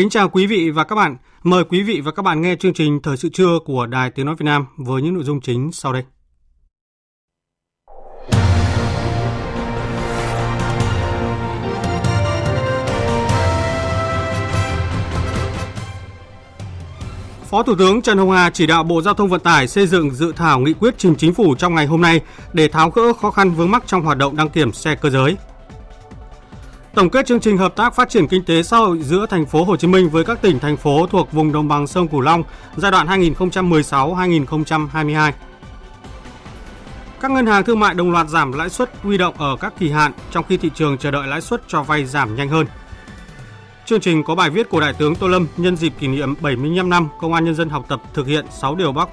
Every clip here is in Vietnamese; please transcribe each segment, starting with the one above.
Kính chào quý vị và các bạn. Mời quý vị và các bạn nghe chương trình Thời sự trưa của Đài Tiếng Nói Việt Nam với những nội dung chính sau đây. Phó Thủ tướng Trần Hồng Hà chỉ đạo Bộ Giao thông Vận tải xây dựng dự thảo nghị quyết trình chính phủ trong ngày hôm nay để tháo gỡ khó khăn vướng mắc trong hoạt động đăng kiểm xe cơ giới. Tổng kết chương trình hợp tác phát triển kinh tế xã hội giữa thành phố Hồ Chí Minh với các tỉnh thành phố thuộc vùng đồng bằng sông Cửu Long giai đoạn 2016-2022. Các ngân hàng thương mại đồng loạt giảm lãi suất huy động ở các kỳ hạn trong khi thị trường chờ đợi lãi suất cho vay giảm nhanh hơn. Chương trình có bài viết của Đại tướng Tô Lâm nhân dịp kỷ niệm 75 năm Công an Nhân dân học tập thực hiện 6 điều Bác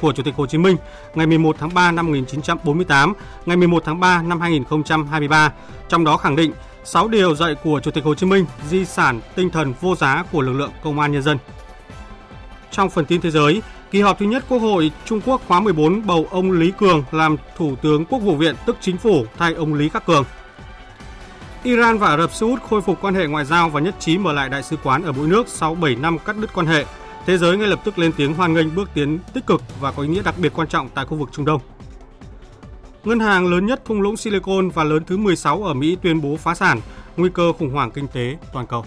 của Chủ tịch Hồ Chí Minh ngày 11 tháng 3 năm 1948, ngày 11 tháng 3 năm 2023, trong đó khẳng định 6 điều dạy của Chủ tịch Hồ Chí Minh, di sản tinh thần vô giá của lực lượng công an nhân dân. Trong phần tin thế giới, kỳ họp thứ nhất Quốc hội Trung Quốc khóa 14 bầu ông Lý Cường làm Thủ tướng Quốc vụ viện tức chính phủ thay ông Lý Khắc Cường. Iran và Ả Rập Xê Út khôi phục quan hệ ngoại giao và nhất trí mở lại đại sứ quán ở mỗi nước sau 7 năm cắt đứt quan hệ. Thế giới ngay lập tức lên tiếng hoan nghênh bước tiến tích cực và có ý nghĩa đặc biệt quan trọng tại khu vực Trung Đông. Ngân hàng lớn nhất thung lũng Silicon và lớn thứ 16 ở Mỹ tuyên bố phá sản, nguy cơ khủng hoảng kinh tế toàn cầu.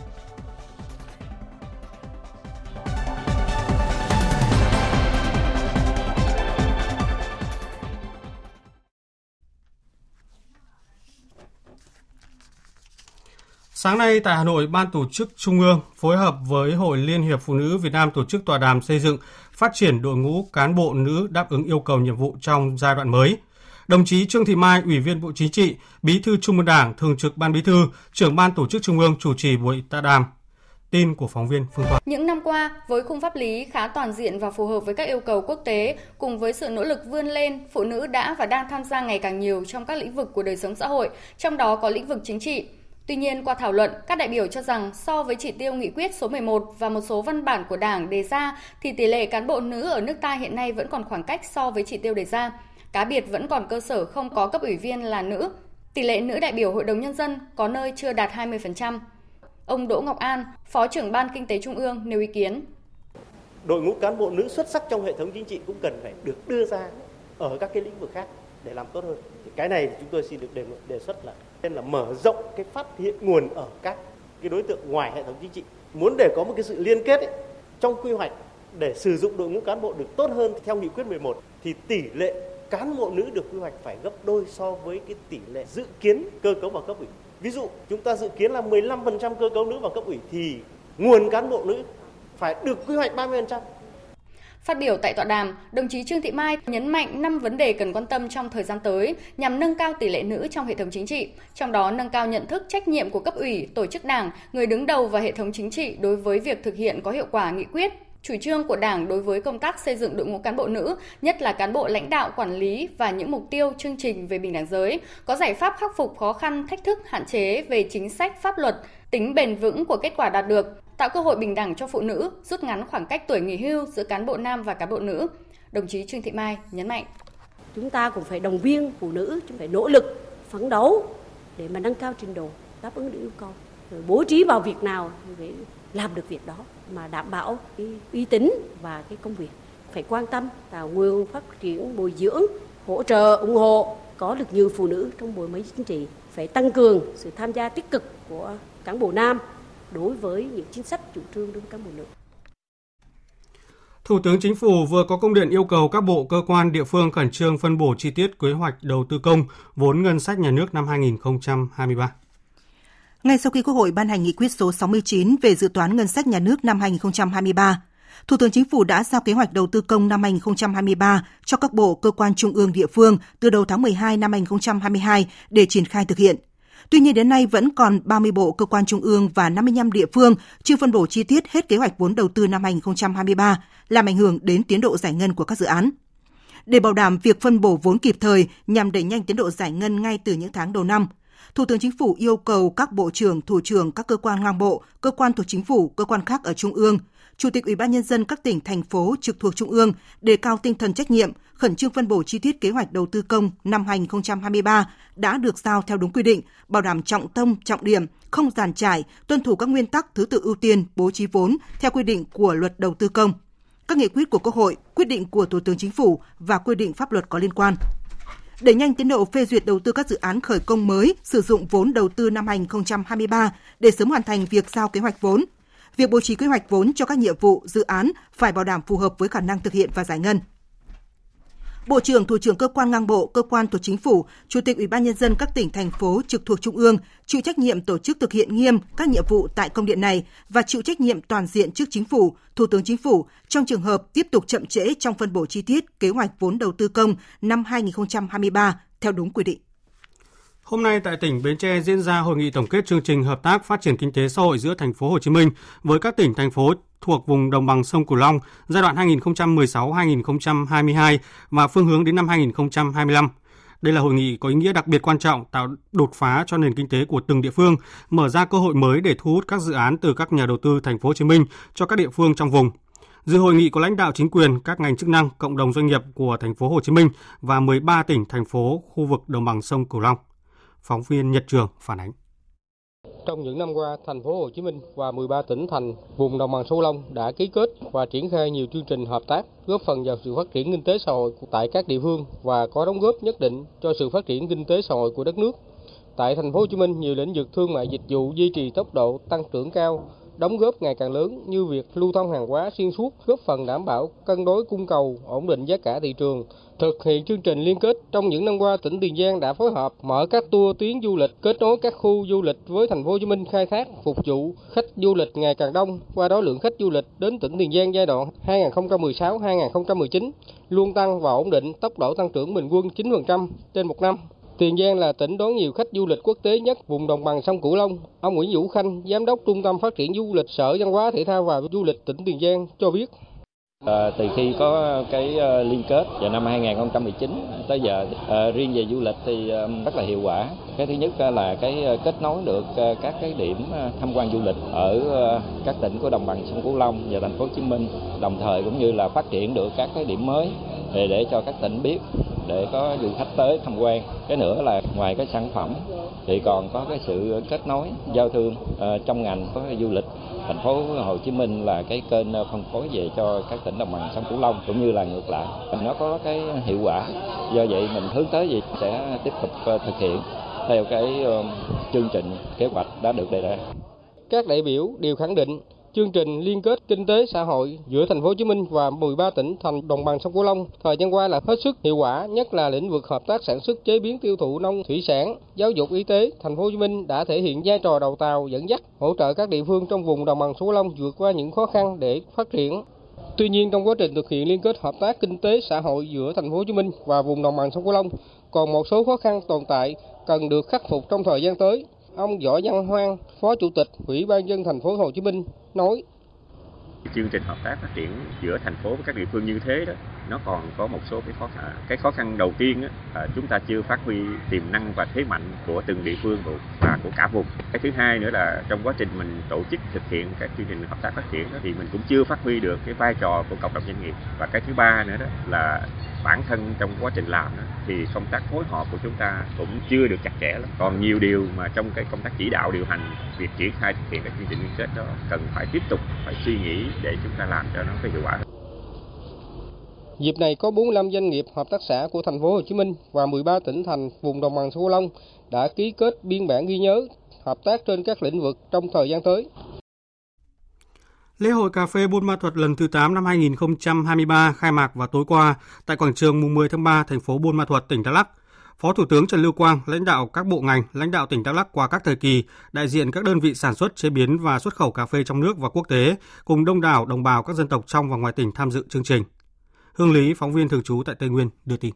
Sáng nay tại Hà Nội, Ban tổ chức Trung ương phối hợp với Hội Liên hiệp Phụ nữ Việt Nam tổ chức tọa đàm xây dựng phát triển đội ngũ cán bộ nữ đáp ứng yêu cầu nhiệm vụ trong giai đoạn mới – Đồng chí Trương Thị Mai, Ủy viên Bộ Chính trị, Bí thư Trung ương Đảng, Thường trực Ban Bí thư, trưởng Ban Tổ chức Trung ương chủ trì buổi tọa đàm. Tin của phóng viên Phương Thoa. Những năm qua, với khung pháp lý khá toàn diện và phù hợp với các yêu cầu quốc tế, cùng với sự nỗ lực vươn lên, phụ nữ đã và đang tham gia ngày càng nhiều trong các lĩnh vực của đời sống xã hội, trong đó có lĩnh vực chính trị. Tuy nhiên, qua thảo luận, các đại biểu cho rằng so với chỉ tiêu nghị quyết số 11 và một số văn bản của Đảng đề ra thì tỷ lệ cán bộ nữ ở nước ta hiện nay vẫn còn khoảng cách so với chỉ tiêu đề ra. Cá biệt vẫn còn cơ sở không có cấp ủy viên là nữ. Tỷ lệ nữ đại biểu Hội đồng Nhân dân có nơi chưa đạt 20%. Ông Đỗ Ngọc An, Phó trưởng Ban Kinh tế Trung ương nêu ý kiến. Đội ngũ cán bộ nữ xuất sắc trong hệ thống chính trị cũng cần phải được đưa ra ở các cái lĩnh vực khác để làm tốt hơn. Thì cái này thì chúng tôi xin được đề, đề xuất là nên là mở rộng cái phát hiện nguồn ở các cái đối tượng ngoài hệ thống chính trị. Muốn để có một cái sự liên kết ấy, trong quy hoạch để sử dụng đội ngũ cán bộ được tốt hơn theo nghị quyết 11 thì tỷ lệ cán bộ nữ được quy hoạch phải gấp đôi so với cái tỷ lệ dự kiến cơ cấu vào cấp ủy. Ví dụ chúng ta dự kiến là 15% cơ cấu nữ vào cấp ủy thì nguồn cán bộ nữ phải được quy hoạch 30%. Phát biểu tại tọa đàm, đồng chí Trương Thị Mai nhấn mạnh 5 vấn đề cần quan tâm trong thời gian tới nhằm nâng cao tỷ lệ nữ trong hệ thống chính trị, trong đó nâng cao nhận thức trách nhiệm của cấp ủy, tổ chức đảng, người đứng đầu và hệ thống chính trị đối với việc thực hiện có hiệu quả nghị quyết, chủ trương của Đảng đối với công tác xây dựng đội ngũ cán bộ nữ, nhất là cán bộ lãnh đạo quản lý và những mục tiêu chương trình về bình đẳng giới, có giải pháp khắc phục khó khăn, thách thức, hạn chế về chính sách pháp luật, tính bền vững của kết quả đạt được, tạo cơ hội bình đẳng cho phụ nữ, rút ngắn khoảng cách tuổi nghỉ hưu giữa cán bộ nam và cán bộ nữ. Đồng chí Trương Thị Mai nhấn mạnh. Chúng ta cũng phải đồng viên phụ nữ, chúng phải nỗ lực, phấn đấu để mà nâng cao trình độ, đáp ứng được yêu cầu. Rồi bố trí vào việc nào để làm được việc đó mà đảm bảo cái uy tín và cái công việc. Phải quan tâm tạo nguồn phát triển, bồi dưỡng, hỗ trợ, ủng hộ, có được nhiều phụ nữ trong bộ máy chính trị. Phải tăng cường sự tham gia tích cực của cán bộ nam đối với những chính sách chủ trương đối với cán bộ nữ. Thủ tướng Chính phủ vừa có công điện yêu cầu các bộ, cơ quan, địa phương khẩn trương phân bổ chi tiết kế hoạch đầu tư công vốn ngân sách nhà nước năm 2023. Ngay sau khi Quốc hội ban hành nghị quyết số 69 về dự toán ngân sách nhà nước năm 2023, Thủ tướng Chính phủ đã giao kế hoạch đầu tư công năm 2023 cho các bộ cơ quan trung ương địa phương từ đầu tháng 12 năm 2022 để triển khai thực hiện. Tuy nhiên đến nay vẫn còn 30 bộ cơ quan trung ương và 55 địa phương chưa phân bổ chi tiết hết kế hoạch vốn đầu tư năm 2023, làm ảnh hưởng đến tiến độ giải ngân của các dự án. Để bảo đảm việc phân bổ vốn kịp thời nhằm đẩy nhanh tiến độ giải ngân ngay từ những tháng đầu năm, Thủ tướng Chính phủ yêu cầu các bộ trưởng, thủ trưởng các cơ quan ngang bộ, cơ quan thuộc chính phủ, cơ quan khác ở trung ương, Chủ tịch Ủy ban nhân dân các tỉnh thành phố trực thuộc trung ương đề cao tinh thần trách nhiệm, khẩn trương phân bổ chi tiết kế hoạch đầu tư công năm 2023 đã được giao theo đúng quy định, bảo đảm trọng tâm, trọng điểm, không giàn trải, tuân thủ các nguyên tắc thứ tự ưu tiên bố trí vốn theo quy định của Luật đầu tư công, các nghị quyết của Quốc hội, quyết định của Thủ tướng Chính phủ và quy định pháp luật có liên quan đẩy nhanh tiến độ phê duyệt đầu tư các dự án khởi công mới, sử dụng vốn đầu tư năm 2023 để sớm hoàn thành việc giao kế hoạch vốn. Việc bố trí quy hoạch vốn cho các nhiệm vụ, dự án phải bảo đảm phù hợp với khả năng thực hiện và giải ngân. Bộ trưởng, thủ trưởng cơ quan ngang bộ, cơ quan thuộc chính phủ, chủ tịch Ủy ban nhân dân các tỉnh thành phố trực thuộc trung ương chịu trách nhiệm tổ chức thực hiện nghiêm các nhiệm vụ tại công điện này và chịu trách nhiệm toàn diện trước chính phủ, thủ tướng chính phủ trong trường hợp tiếp tục chậm trễ trong phân bổ chi tiết kế hoạch vốn đầu tư công năm 2023 theo đúng quy định. Hôm nay tại tỉnh Bến Tre diễn ra hội nghị tổng kết chương trình hợp tác phát triển kinh tế xã hội giữa thành phố Hồ Chí Minh với các tỉnh thành phố thuộc vùng đồng bằng sông Cửu Long giai đoạn 2016-2022 và phương hướng đến năm 2025. Đây là hội nghị có ý nghĩa đặc biệt quan trọng tạo đột phá cho nền kinh tế của từng địa phương, mở ra cơ hội mới để thu hút các dự án từ các nhà đầu tư thành phố Hồ Chí Minh cho các địa phương trong vùng. Dự hội nghị có lãnh đạo chính quyền, các ngành chức năng, cộng đồng doanh nghiệp của thành phố Hồ Chí Minh và 13 tỉnh thành phố khu vực đồng bằng sông Cửu Long. Phóng viên Nhật Trường phản ánh. Trong những năm qua, thành phố Hồ Chí Minh và 13 tỉnh thành vùng đồng bằng sông Long đã ký kết và triển khai nhiều chương trình hợp tác góp phần vào sự phát triển kinh tế xã hội tại các địa phương và có đóng góp nhất định cho sự phát triển kinh tế xã hội của đất nước. Tại thành phố Hồ Chí Minh, nhiều lĩnh vực thương mại dịch vụ duy trì tốc độ tăng trưởng cao, đóng góp ngày càng lớn như việc lưu thông hàng hóa xuyên suốt, góp phần đảm bảo cân đối cung cầu, ổn định giá cả thị trường, Thực hiện chương trình liên kết trong những năm qua, tỉnh Tiền Giang đã phối hợp mở các tour tuyến du lịch kết nối các khu du lịch với thành phố Hồ Chí Minh khai thác phục vụ khách du lịch ngày càng đông. Qua đó lượng khách du lịch đến tỉnh Tiền Giang giai đoạn 2016-2019 luôn tăng và ổn định tốc độ tăng trưởng bình quân 9% trên một năm. Tiền Giang là tỉnh đón nhiều khách du lịch quốc tế nhất vùng đồng bằng sông Cửu Long. Ông Nguyễn Vũ Khanh, Giám đốc Trung tâm Phát triển Du lịch Sở Văn hóa Thể thao và Du lịch tỉnh Tiền Giang cho biết. À, từ khi có cái uh, liên kết vào năm 2019 tới giờ uh, riêng về du lịch thì um, rất là hiệu quả. Cái thứ nhất uh, là cái uh, kết nối được uh, các cái điểm uh, tham quan du lịch ở uh, các tỉnh của đồng bằng sông Cửu Long và thành phố Hồ Chí Minh, đồng thời cũng như là phát triển được các cái điểm mới để để cho các tỉnh biết để có du khách tới tham quan. Cái nữa là ngoài cái sản phẩm thì còn có cái sự kết nối, giao thương ờ, trong ngành có du lịch. Thành phố Hồ Chí Minh là cái kênh ờ, phân phối về cho các tỉnh đồng bằng sông Cửu Long cũng như là ngược lại. Nó có cái hiệu quả. Do vậy mình hướng tới gì sẽ tiếp tục ờ, thực hiện theo cái chương trình kế hoạch đã được đề ra. Các đại biểu đều khẳng định chương trình liên kết kinh tế xã hội giữa thành phố Hồ Chí Minh và 13 tỉnh thành đồng bằng sông Cửu Long thời gian qua là hết sức hiệu quả, nhất là lĩnh vực hợp tác sản xuất chế biến tiêu thụ nông thủy sản, giáo dục y tế. Thành phố Hồ Chí Minh đã thể hiện vai trò đầu tàu dẫn dắt, hỗ trợ các địa phương trong vùng đồng bằng sông Cửu Long vượt qua những khó khăn để phát triển. Tuy nhiên trong quá trình thực hiện liên kết hợp tác kinh tế xã hội giữa thành phố Hồ Chí Minh và vùng đồng bằng sông Cửu Long còn một số khó khăn tồn tại cần được khắc phục trong thời gian tới. Ông Võ Văn Hoang, Phó Chủ tịch Ủy ban dân thành phố Hồ Chí Minh nói: chương trình hợp tác phát triển giữa thành phố với các địa phương như thế đó nó còn có một số cái khó khăn cái khó khăn đầu tiên á, là chúng ta chưa phát huy tiềm năng và thế mạnh của từng địa phương và của cả vùng. Cái thứ hai nữa là trong quá trình mình tổ chức thực hiện các chương trình hợp tác phát triển đó, thì mình cũng chưa phát huy được cái vai trò của cộng đồng doanh nghiệp. Và cái thứ ba nữa đó là bản thân trong quá trình làm đó, thì công tác phối hợp của chúng ta cũng chưa được chặt chẽ lắm. Còn nhiều điều mà trong cái công tác chỉ đạo điều hành việc triển khai thực hiện các chương trình liên kết đó cần phải tiếp tục phải suy nghĩ để chúng ta làm cho nó có hiệu quả hơn. Dịp này có 45 doanh nghiệp hợp tác xã của thành phố Hồ Chí Minh và 13 tỉnh thành vùng đồng bằng sông Cửu Long đã ký kết biên bản ghi nhớ hợp tác trên các lĩnh vực trong thời gian tới. Lễ hội cà phê Buôn Ma Thuật lần thứ 8 năm 2023 khai mạc vào tối qua tại quảng trường mùng 10 tháng 3 thành phố Buôn Ma Thuật, tỉnh Đắk Lắk. Phó Thủ tướng Trần Lưu Quang, lãnh đạo các bộ ngành, lãnh đạo tỉnh Đắk Lắk qua các thời kỳ, đại diện các đơn vị sản xuất, chế biến và xuất khẩu cà phê trong nước và quốc tế, cùng đông đảo đồng bào các dân tộc trong và ngoài tỉnh tham dự chương trình. Hương Lý, phóng viên thường trú tại Tây Nguyên, đưa tin.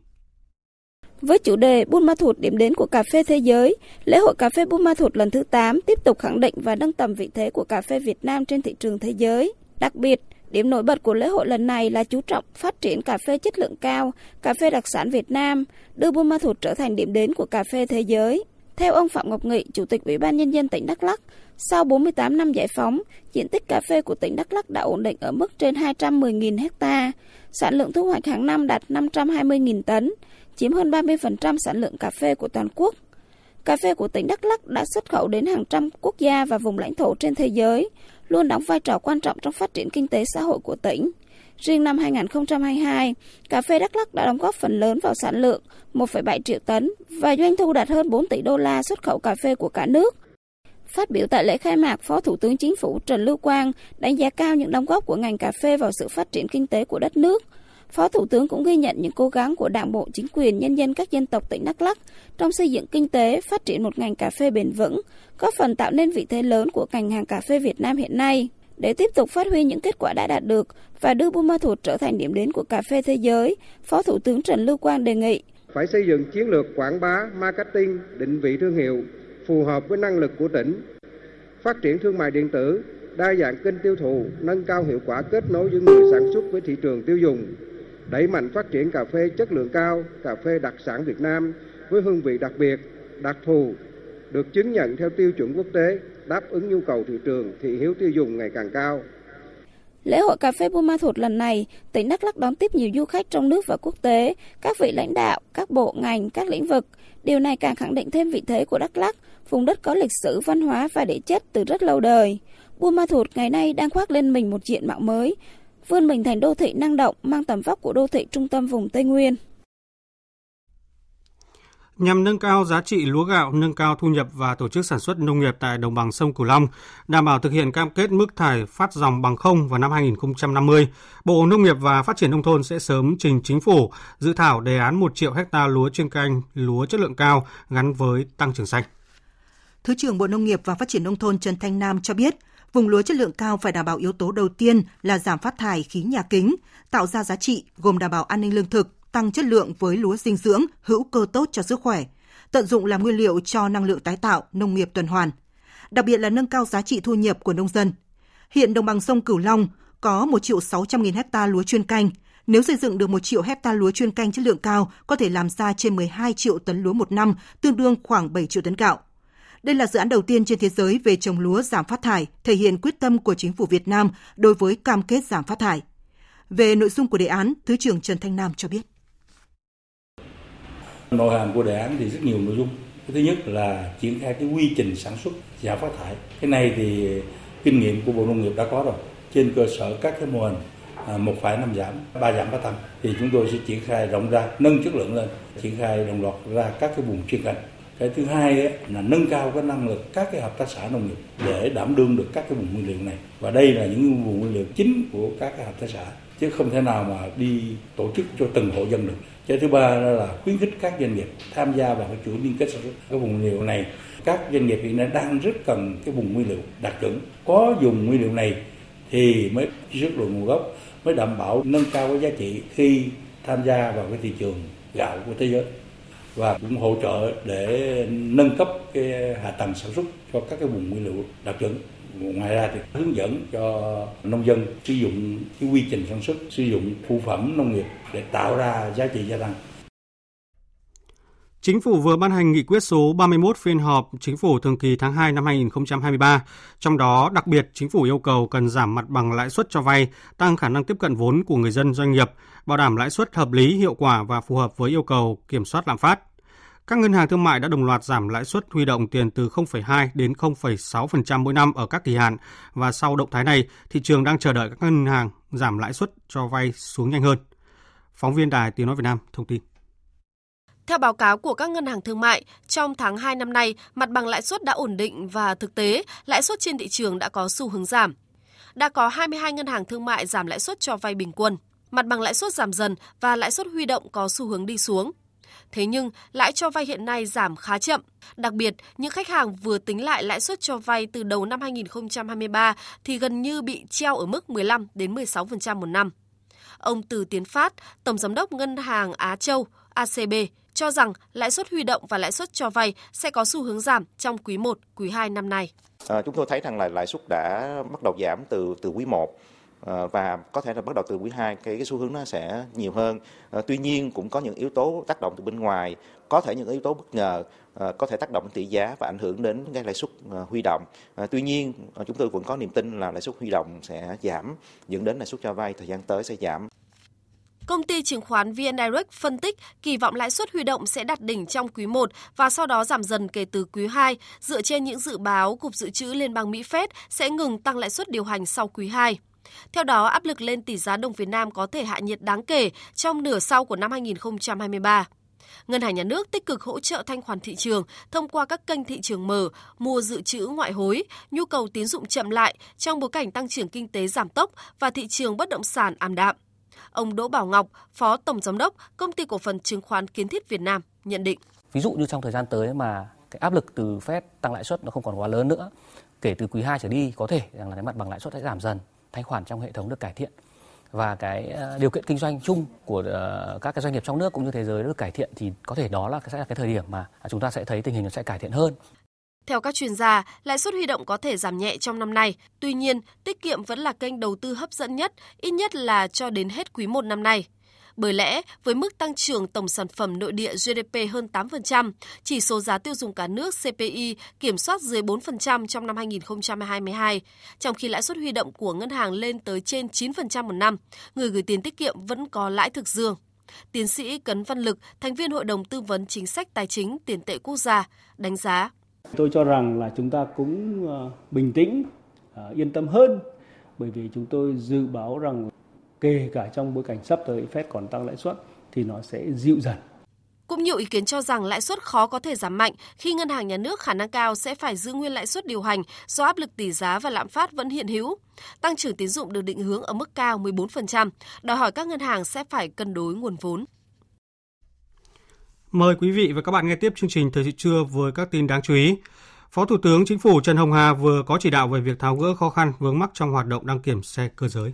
Với chủ đề Buôn Ma Thuột điểm đến của cà phê thế giới, lễ hội cà phê Buôn Ma Thuột lần thứ 8 tiếp tục khẳng định và nâng tầm vị thế của cà phê Việt Nam trên thị trường thế giới. Đặc biệt, điểm nổi bật của lễ hội lần này là chú trọng phát triển cà phê chất lượng cao, cà phê đặc sản Việt Nam, đưa Buôn Ma Thuột trở thành điểm đến của cà phê thế giới. Theo ông Phạm Ngọc Nghị, Chủ tịch Ủy ban Nhân dân tỉnh Đắk Lắc, sau 48 năm giải phóng, diện tích cà phê của tỉnh Đắk Lắc đã ổn định ở mức trên 210.000 hecta, sản lượng thu hoạch hàng năm đạt 520.000 tấn, chiếm hơn 30% sản lượng cà phê của toàn quốc. Cà phê của tỉnh Đắk Lắk đã xuất khẩu đến hàng trăm quốc gia và vùng lãnh thổ trên thế giới, luôn đóng vai trò quan trọng trong phát triển kinh tế xã hội của tỉnh. Riêng năm 2022, cà phê Đắk Lắk đã đóng góp phần lớn vào sản lượng 1,7 triệu tấn và doanh thu đạt hơn 4 tỷ đô la xuất khẩu cà phê của cả nước. Phát biểu tại lễ khai mạc, Phó Thủ tướng Chính phủ Trần Lưu Quang đánh giá cao những đóng góp của ngành cà phê vào sự phát triển kinh tế của đất nước. Phó Thủ tướng cũng ghi nhận những cố gắng của Đảng bộ, chính quyền, nhân dân các dân tộc tỉnh Đắk Lắk trong xây dựng kinh tế, phát triển một ngành cà phê bền vững, góp phần tạo nên vị thế lớn của ngành hàng cà phê Việt Nam hiện nay. Để tiếp tục phát huy những kết quả đã đạt được và đưa Buôn Ma Thuột trở thành điểm đến của cà phê thế giới, Phó Thủ tướng Trần Lưu Quang đề nghị phải xây dựng chiến lược quảng bá, marketing, định vị thương hiệu phù hợp với năng lực của tỉnh, phát triển thương mại điện tử, đa dạng kênh tiêu thụ, nâng cao hiệu quả kết nối giữa người sản xuất với thị trường tiêu dùng, đẩy mạnh phát triển cà phê chất lượng cao, cà phê đặc sản Việt Nam với hương vị đặc biệt, đặc thù, được chứng nhận theo tiêu chuẩn quốc tế, đáp ứng nhu cầu thị trường, thị hiếu tiêu dùng ngày càng cao. Lễ hội cà phê Buôn Ma Thuột lần này, tỉnh Đắk Lắk đón tiếp nhiều du khách trong nước và quốc tế, các vị lãnh đạo, các bộ ngành, các lĩnh vực. Điều này càng khẳng định thêm vị thế của Đắk Lắk, vùng đất có lịch sử, văn hóa và địa chất từ rất lâu đời. Buôn Ma Thuột ngày nay đang khoác lên mình một diện mạo mới, vươn mình thành đô thị năng động mang tầm vóc của đô thị trung tâm vùng Tây Nguyên. Nhằm nâng cao giá trị lúa gạo, nâng cao thu nhập và tổ chức sản xuất nông nghiệp tại đồng bằng sông Cửu Long, đảm bảo thực hiện cam kết mức thải phát dòng bằng không vào năm 2050, Bộ Nông nghiệp và Phát triển Nông thôn sẽ sớm trình chính phủ dự thảo đề án 1 triệu hecta lúa chuyên canh, lúa chất lượng cao gắn với tăng trưởng xanh. Thứ trưởng Bộ Nông nghiệp và Phát triển Nông thôn Trần Thanh Nam cho biết, Vùng lúa chất lượng cao phải đảm bảo yếu tố đầu tiên là giảm phát thải khí nhà kính, tạo ra giá trị gồm đảm bảo an ninh lương thực, tăng chất lượng với lúa dinh dưỡng, hữu cơ tốt cho sức khỏe, tận dụng làm nguyên liệu cho năng lượng tái tạo, nông nghiệp tuần hoàn. Đặc biệt là nâng cao giá trị thu nhập của nông dân. Hiện đồng bằng sông Cửu Long có 1 triệu 600 nghìn hecta lúa chuyên canh. Nếu xây dựng được 1 triệu hecta lúa chuyên canh chất lượng cao, có thể làm ra trên 12 triệu tấn lúa một năm, tương đương khoảng 7 triệu tấn gạo. Đây là dự án đầu tiên trên thế giới về trồng lúa giảm phát thải, thể hiện quyết tâm của chính phủ Việt Nam đối với cam kết giảm phát thải. Về nội dung của đề án, Thứ trưởng Trần Thanh Nam cho biết. Nội hàm của đề án thì rất nhiều nội dung. Thứ nhất là triển khai cái quy trình sản xuất giảm phát thải. Cái này thì kinh nghiệm của Bộ Nông nghiệp đã có rồi. Trên cơ sở các cái mô hình à, một phải năm giảm, ba giảm ba tăng thì chúng tôi sẽ triển khai rộng ra, nâng chất lượng lên, triển khai đồng loạt ra các cái vùng chuyên canh cái thứ hai ấy, là nâng cao cái năng lực các cái hợp tác xã nông nghiệp để đảm đương được các cái vùng nguyên liệu này. Và đây là những vùng nguyên liệu chính của các cái hợp tác xã chứ không thể nào mà đi tổ chức cho từng hộ dân được. Cái thứ ba là khuyến khích các doanh nghiệp tham gia vào cái chuỗi liên kết sản xuất cái vùng nguyên liệu này. Các doanh nghiệp hiện nay đang rất cần cái vùng nguyên liệu đạt chuẩn. Có dùng nguyên liệu này thì mới rất lượng nguồn gốc mới đảm bảo nâng cao cái giá trị khi tham gia vào cái thị trường gạo của thế giới và cũng hỗ trợ để nâng cấp cái hạ tầng sản xuất cho các cái vùng nguyên liệu đạt chuẩn ngoài ra thì hướng dẫn cho nông dân sử dụng cái quy trình sản xuất sử dụng phụ phẩm nông nghiệp để tạo ra giá trị gia tăng Chính phủ vừa ban hành nghị quyết số 31 phiên họp Chính phủ thường kỳ tháng 2 năm 2023. Trong đó, đặc biệt, Chính phủ yêu cầu cần giảm mặt bằng lãi suất cho vay, tăng khả năng tiếp cận vốn của người dân doanh nghiệp, bảo đảm lãi suất hợp lý, hiệu quả và phù hợp với yêu cầu kiểm soát lạm phát. Các ngân hàng thương mại đã đồng loạt giảm lãi suất huy động tiền từ 0,2 đến 0,6% mỗi năm ở các kỳ hạn và sau động thái này, thị trường đang chờ đợi các ngân hàng giảm lãi suất cho vay xuống nhanh hơn. Phóng viên Đài Tiếng nói Việt Nam thông tin. Theo báo cáo của các ngân hàng thương mại, trong tháng 2 năm nay, mặt bằng lãi suất đã ổn định và thực tế, lãi suất trên thị trường đã có xu hướng giảm. đã có 22 ngân hàng thương mại giảm lãi suất cho vay bình quân. Mặt bằng lãi suất giảm dần và lãi suất huy động có xu hướng đi xuống. Thế nhưng, lãi cho vay hiện nay giảm khá chậm. Đặc biệt, những khách hàng vừa tính lại lãi suất cho vay từ đầu năm 2023 thì gần như bị treo ở mức 15 đến 16% một năm. Ông Từ Tiến Phát, Tổng Giám đốc Ngân hàng Á Châu, ACB, cho rằng lãi suất huy động và lãi suất cho vay sẽ có xu hướng giảm trong quý 1, quý 2 năm nay. À, chúng tôi thấy rằng là lãi suất đã bắt đầu giảm từ từ quý 1 Ờ, và có thể là bắt đầu từ quý 2 cái cái xu hướng nó sẽ nhiều hơn. Ờ, tuy nhiên cũng có những yếu tố tác động từ bên ngoài, có thể những yếu tố bất ngờ ờ, có thể tác động đến tỷ giá và ảnh hưởng đến cái lãi suất huy động. Tuy nhiên chúng tôi vẫn có niềm tin là lãi suất huy động sẽ giảm dẫn đến lãi suất cho vay thời gian tới sẽ giảm. Công ty chứng khoán VN Direct phân tích kỳ vọng lãi suất huy động sẽ đạt đỉnh trong quý 1 và sau đó giảm dần kể từ quý 2 dựa trên những dự báo Cục Dự trữ Liên bang Mỹ Fed sẽ ngừng tăng lãi suất điều hành sau quý 2. Theo đó, áp lực lên tỷ giá đồng Việt Nam có thể hạ nhiệt đáng kể trong nửa sau của năm 2023. Ngân hàng Nhà nước tích cực hỗ trợ thanh khoản thị trường thông qua các kênh thị trường mở, mua dự trữ ngoại hối, nhu cầu tín dụng chậm lại trong bối cảnh tăng trưởng kinh tế giảm tốc và thị trường bất động sản ảm đạm. Ông Đỗ Bảo Ngọc, Phó Tổng Giám đốc Công ty Cổ phần Chứng khoán Kiến thiết Việt Nam nhận định. Ví dụ như trong thời gian tới mà cái áp lực từ Fed tăng lãi suất nó không còn quá lớn nữa, kể từ quý 2 trở đi có thể rằng là cái mặt bằng lãi suất sẽ giảm dần, thanh khoản trong hệ thống được cải thiện và cái ờ, điều kiện kinh doanh chung của ờ, các cái doanh nghiệp trong nước cũng như thế giới được cải thiện thì có thể đó là sẽ là cái thời điểm mà chúng ta sẽ thấy tình hình nó sẽ cải thiện hơn. Theo các chuyên gia, lãi suất huy động có thể giảm nhẹ trong năm nay. Tuy nhiên, tiết kiệm vẫn là kênh đầu tư hấp dẫn nhất, ít nhất là cho đến hết quý 1 năm nay. Bởi lẽ, với mức tăng trưởng tổng sản phẩm nội địa GDP hơn 8%, chỉ số giá tiêu dùng cả nước CPI kiểm soát dưới 4% trong năm 2022, trong khi lãi suất huy động của ngân hàng lên tới trên 9% một năm, người gửi tiền tiết kiệm vẫn có lãi thực dương. Tiến sĩ Cấn Văn Lực, thành viên Hội đồng Tư vấn Chính sách Tài chính Tiền tệ Quốc gia, đánh giá Tôi cho rằng là chúng ta cũng ờ, bình tĩnh, ờ, yên tâm hơn bởi vì chúng tôi dự báo rằng kể cả trong bối cảnh sắp tới Fed còn tăng lãi suất thì nó sẽ dịu dần. Cũng nhiều ý kiến cho rằng lãi suất khó có thể giảm mạnh khi ngân hàng nhà nước khả năng cao sẽ phải giữ nguyên lãi suất điều hành do áp lực tỷ giá và lạm phát vẫn hiện hữu. Tăng trưởng tín dụng được định hướng ở mức cao 14%, đòi hỏi các ngân hàng sẽ phải cân đối nguồn vốn. Mời quý vị và các bạn nghe tiếp chương trình Thời sự trưa với các tin đáng chú ý. Phó Thủ tướng Chính phủ Trần Hồng Hà vừa có chỉ đạo về việc tháo gỡ khó khăn vướng mắc trong hoạt động đăng kiểm xe cơ giới.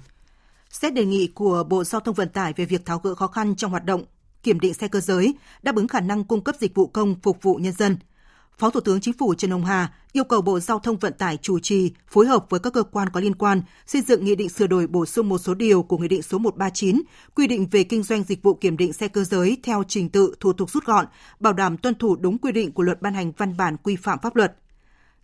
Xét đề nghị của Bộ Giao thông Vận tải về việc tháo gỡ khó khăn trong hoạt động kiểm định xe cơ giới, đáp ứng khả năng cung cấp dịch vụ công phục vụ nhân dân – Phó Thủ tướng Chính phủ Trần Hồng Hà yêu cầu Bộ Giao thông Vận tải chủ trì phối hợp với các cơ quan có liên quan xây dựng nghị định sửa đổi bổ sung một số điều của Nghị định số 139 quy định về kinh doanh dịch vụ kiểm định xe cơ giới theo trình tự thủ tục rút gọn, bảo đảm tuân thủ đúng quy định của luật ban hành văn bản quy phạm pháp luật.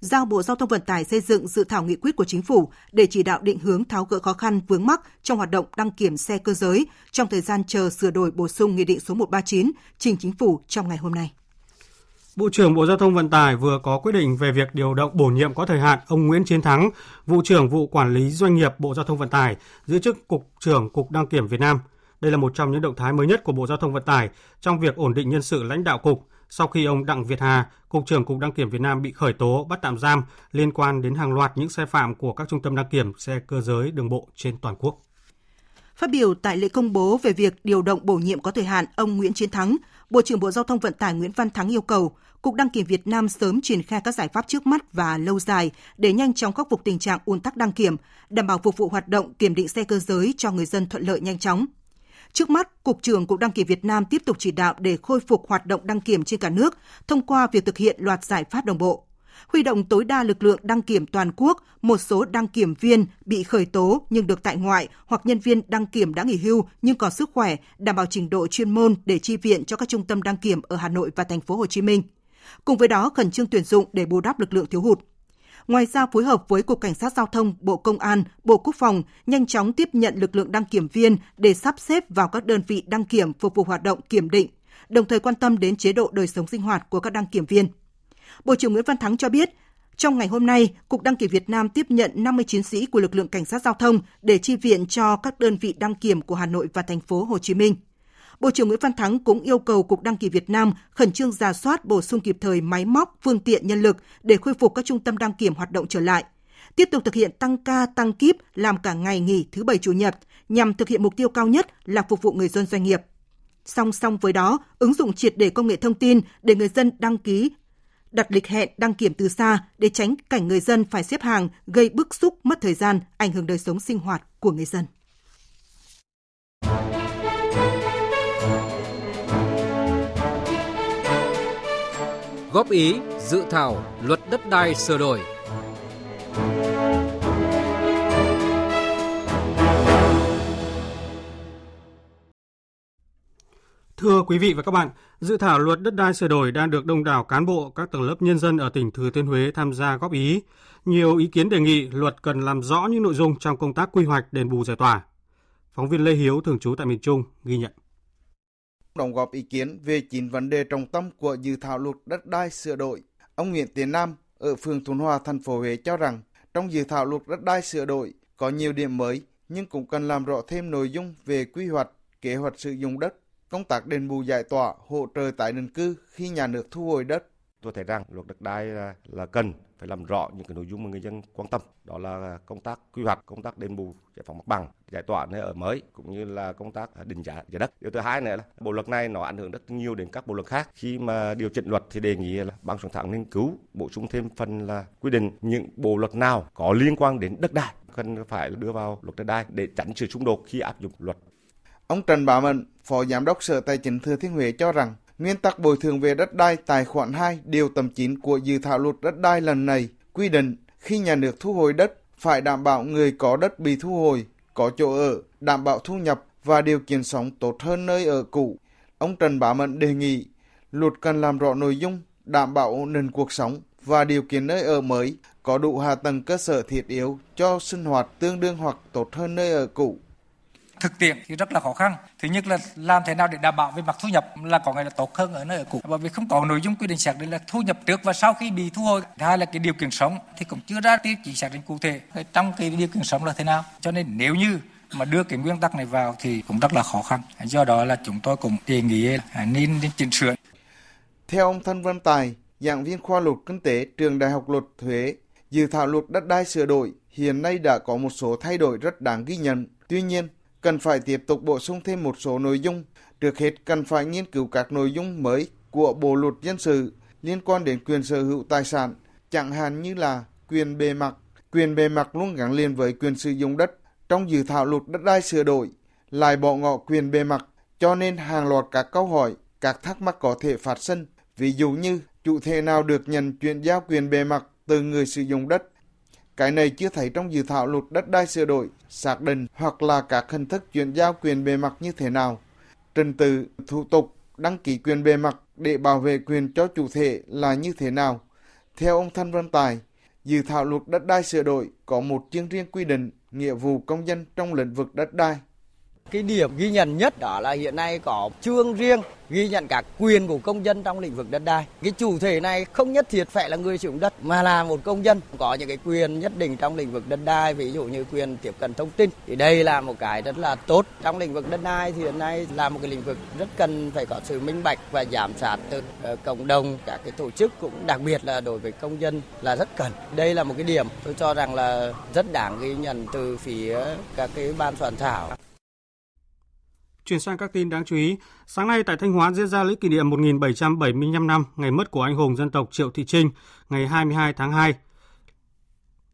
Giao Bộ Giao thông Vận tải xây dựng dự thảo nghị quyết của Chính phủ để chỉ đạo định hướng tháo gỡ khó khăn vướng mắc trong hoạt động đăng kiểm xe cơ giới trong thời gian chờ sửa đổi bổ sung Nghị định số 139 trình Chính phủ trong ngày hôm nay. Bộ trưởng Bộ Giao thông Vận tải vừa có quyết định về việc điều động bổ nhiệm có thời hạn ông Nguyễn Chiến Thắng, vụ trưởng vụ quản lý doanh nghiệp Bộ Giao thông Vận tải, giữ chức cục trưởng Cục Đăng kiểm Việt Nam. Đây là một trong những động thái mới nhất của Bộ Giao thông Vận tải trong việc ổn định nhân sự lãnh đạo cục sau khi ông Đặng Việt Hà, cục trưởng Cục Đăng kiểm Việt Nam bị khởi tố bắt tạm giam liên quan đến hàng loạt những sai phạm của các trung tâm đăng kiểm xe cơ giới đường bộ trên toàn quốc. Phát biểu tại lễ công bố về việc điều động bổ nhiệm có thời hạn, ông Nguyễn Chiến Thắng, Bộ trưởng Bộ Giao thông Vận tải Nguyễn Văn Thắng yêu cầu Cục Đăng kiểm Việt Nam sớm triển khai các giải pháp trước mắt và lâu dài để nhanh chóng khắc phục tình trạng ùn tắc đăng kiểm, đảm bảo phục vụ hoạt động kiểm định xe cơ giới cho người dân thuận lợi nhanh chóng. Trước mắt, Cục trưởng Cục Đăng kiểm Việt Nam tiếp tục chỉ đạo để khôi phục hoạt động đăng kiểm trên cả nước thông qua việc thực hiện loạt giải pháp đồng bộ huy động tối đa lực lượng đăng kiểm toàn quốc, một số đăng kiểm viên bị khởi tố nhưng được tại ngoại hoặc nhân viên đăng kiểm đã nghỉ hưu nhưng còn sức khỏe, đảm bảo trình độ chuyên môn để chi viện cho các trung tâm đăng kiểm ở Hà Nội và thành phố Hồ Chí Minh. Cùng với đó khẩn trương tuyển dụng để bù đắp lực lượng thiếu hụt. Ngoài ra phối hợp với Cục Cảnh sát Giao thông, Bộ Công an, Bộ Quốc phòng nhanh chóng tiếp nhận lực lượng đăng kiểm viên để sắp xếp vào các đơn vị đăng kiểm phục vụ hoạt động kiểm định, đồng thời quan tâm đến chế độ đời sống sinh hoạt của các đăng kiểm viên. Bộ trưởng Nguyễn Văn Thắng cho biết, trong ngày hôm nay, Cục Đăng kiểm Việt Nam tiếp nhận 50 chiến sĩ của lực lượng cảnh sát giao thông để chi viện cho các đơn vị đăng kiểm của Hà Nội và thành phố Hồ Chí Minh. Bộ trưởng Nguyễn Văn Thắng cũng yêu cầu Cục Đăng kiểm Việt Nam khẩn trương ra soát bổ sung kịp thời máy móc, phương tiện nhân lực để khôi phục các trung tâm đăng kiểm hoạt động trở lại. tiếp tục thực hiện tăng ca, tăng kíp, làm cả ngày nghỉ thứ bảy chủ nhật nhằm thực hiện mục tiêu cao nhất là phục vụ người dân doanh nghiệp. Song song với đó, ứng dụng triệt để công nghệ thông tin để người dân đăng ký đặt lịch hẹn đăng kiểm từ xa để tránh cảnh người dân phải xếp hàng gây bức xúc mất thời gian, ảnh hưởng đời sống sinh hoạt của người dân. Góp ý dự thảo luật đất đai sửa đổi Thưa quý vị và các bạn, dự thảo luật đất đai sửa đổi đang được đông đảo cán bộ các tầng lớp nhân dân ở tỉnh Thừa Thiên Huế tham gia góp ý. Nhiều ý kiến đề nghị luật cần làm rõ những nội dung trong công tác quy hoạch đền bù giải tỏa. Phóng viên Lê Hiếu thường trú tại miền Trung ghi nhận. Đóng góp ý kiến về chín vấn đề trọng tâm của dự thảo luật đất đai sửa đổi, ông Nguyễn Tiến Nam ở phường Thuận Hòa, thành phố Huế cho rằng trong dự thảo luật đất đai sửa đổi có nhiều điểm mới nhưng cũng cần làm rõ thêm nội dung về quy hoạch, kế hoạch sử dụng đất công tác đền bù giải tỏa, hỗ trợ tái định cư khi nhà nước thu hồi đất. Tôi thấy rằng luật đất đai là, là cần phải làm rõ những cái nội dung mà người dân quan tâm, đó là công tác quy hoạch, công tác đền bù giải phóng mặt bằng, giải tỏa nơi ở mới cũng như là công tác định giá giá đất. Điều thứ hai nữa là bộ luật này nó ảnh hưởng rất nhiều đến các bộ luật khác. Khi mà điều chỉnh luật thì đề nghị là ban soạn thảo nghiên cứu bổ sung thêm phần là quy định những bộ luật nào có liên quan đến đất đai cần phải đưa vào luật đất đai để tránh sự xung đột khi áp dụng luật Ông Trần Bá Mệnh, Phó Giám đốc Sở Tài chính Thừa Thiên Huế cho rằng, nguyên tắc bồi thường về đất đai tài khoản 2 điều tầm 9 của dự thảo luật đất đai lần này quy định khi nhà nước thu hồi đất phải đảm bảo người có đất bị thu hồi, có chỗ ở, đảm bảo thu nhập và điều kiện sống tốt hơn nơi ở cũ. Ông Trần Bá Mận đề nghị luật cần làm rõ nội dung, đảm bảo ổn định cuộc sống và điều kiện nơi ở mới, có đủ hạ tầng cơ sở thiết yếu cho sinh hoạt tương đương hoặc tốt hơn nơi ở cũ thực tiễn thì rất là khó khăn. Thứ nhất là làm thế nào để đảm bảo về mặt thu nhập là có ngày là tốt hơn ở nơi ở cũ. Bởi vì không có nội dung quy định xác định là thu nhập trước và sau khi bị thu hồi. Thứ hai là cái điều kiện sống thì cũng chưa ra tiêu chỉ xác định cụ thể. Trong cái điều kiện sống là thế nào? Cho nên nếu như mà đưa cái nguyên tắc này vào thì cũng rất là khó khăn. Do đó là chúng tôi cũng đề nghị à, nên chỉnh sửa. Theo ông Thân Văn Tài, giảng viên khoa luật kinh tế trường Đại học Luật Thuế, dự thảo luật đất đai sửa đổi hiện nay đã có một số thay đổi rất đáng ghi nhận. Tuy nhiên cần phải tiếp tục bổ sung thêm một số nội dung. Trước hết cần phải nghiên cứu các nội dung mới của Bộ luật dân sự liên quan đến quyền sở hữu tài sản, chẳng hạn như là quyền bề mặt. Quyền bề mặt luôn gắn liền với quyền sử dụng đất. Trong dự thảo luật đất đai sửa đổi, lại bỏ ngỏ quyền bề mặt, cho nên hàng loạt các câu hỏi, các thắc mắc có thể phát sinh. Ví dụ như, chủ thể nào được nhận chuyển giao quyền bề mặt từ người sử dụng đất cái này chưa thấy trong dự thảo luật đất đai sửa đổi, xác định hoặc là các hình thức chuyển giao quyền bề mặt như thế nào. Trình tự, thủ tục, đăng ký quyền bề mặt để bảo vệ quyền cho chủ thể là như thế nào. Theo ông Thanh Văn Tài, dự thảo luật đất đai sửa đổi có một chương riêng quy định nghĩa vụ công dân trong lĩnh vực đất đai. Cái điểm ghi nhận nhất đó là hiện nay có chương riêng ghi nhận các quyền của công dân trong lĩnh vực đất đai. Cái chủ thể này không nhất thiết phải là người sử dụng đất mà là một công dân có những cái quyền nhất định trong lĩnh vực đất đai, ví dụ như quyền tiếp cận thông tin. Thì đây là một cái rất là tốt trong lĩnh vực đất đai thì hiện nay là một cái lĩnh vực rất cần phải có sự minh bạch và giám sát từ ờ, cộng đồng, các cái tổ chức cũng đặc biệt là đối với công dân là rất cần. Đây là một cái điểm tôi cho rằng là rất đáng ghi nhận từ phía các cái ban soạn thảo. Chuyển sang các tin đáng chú ý, sáng nay tại Thanh Hóa diễn ra lễ kỷ niệm 1775 năm ngày mất của anh hùng dân tộc Triệu Thị Trinh, ngày 22 tháng 2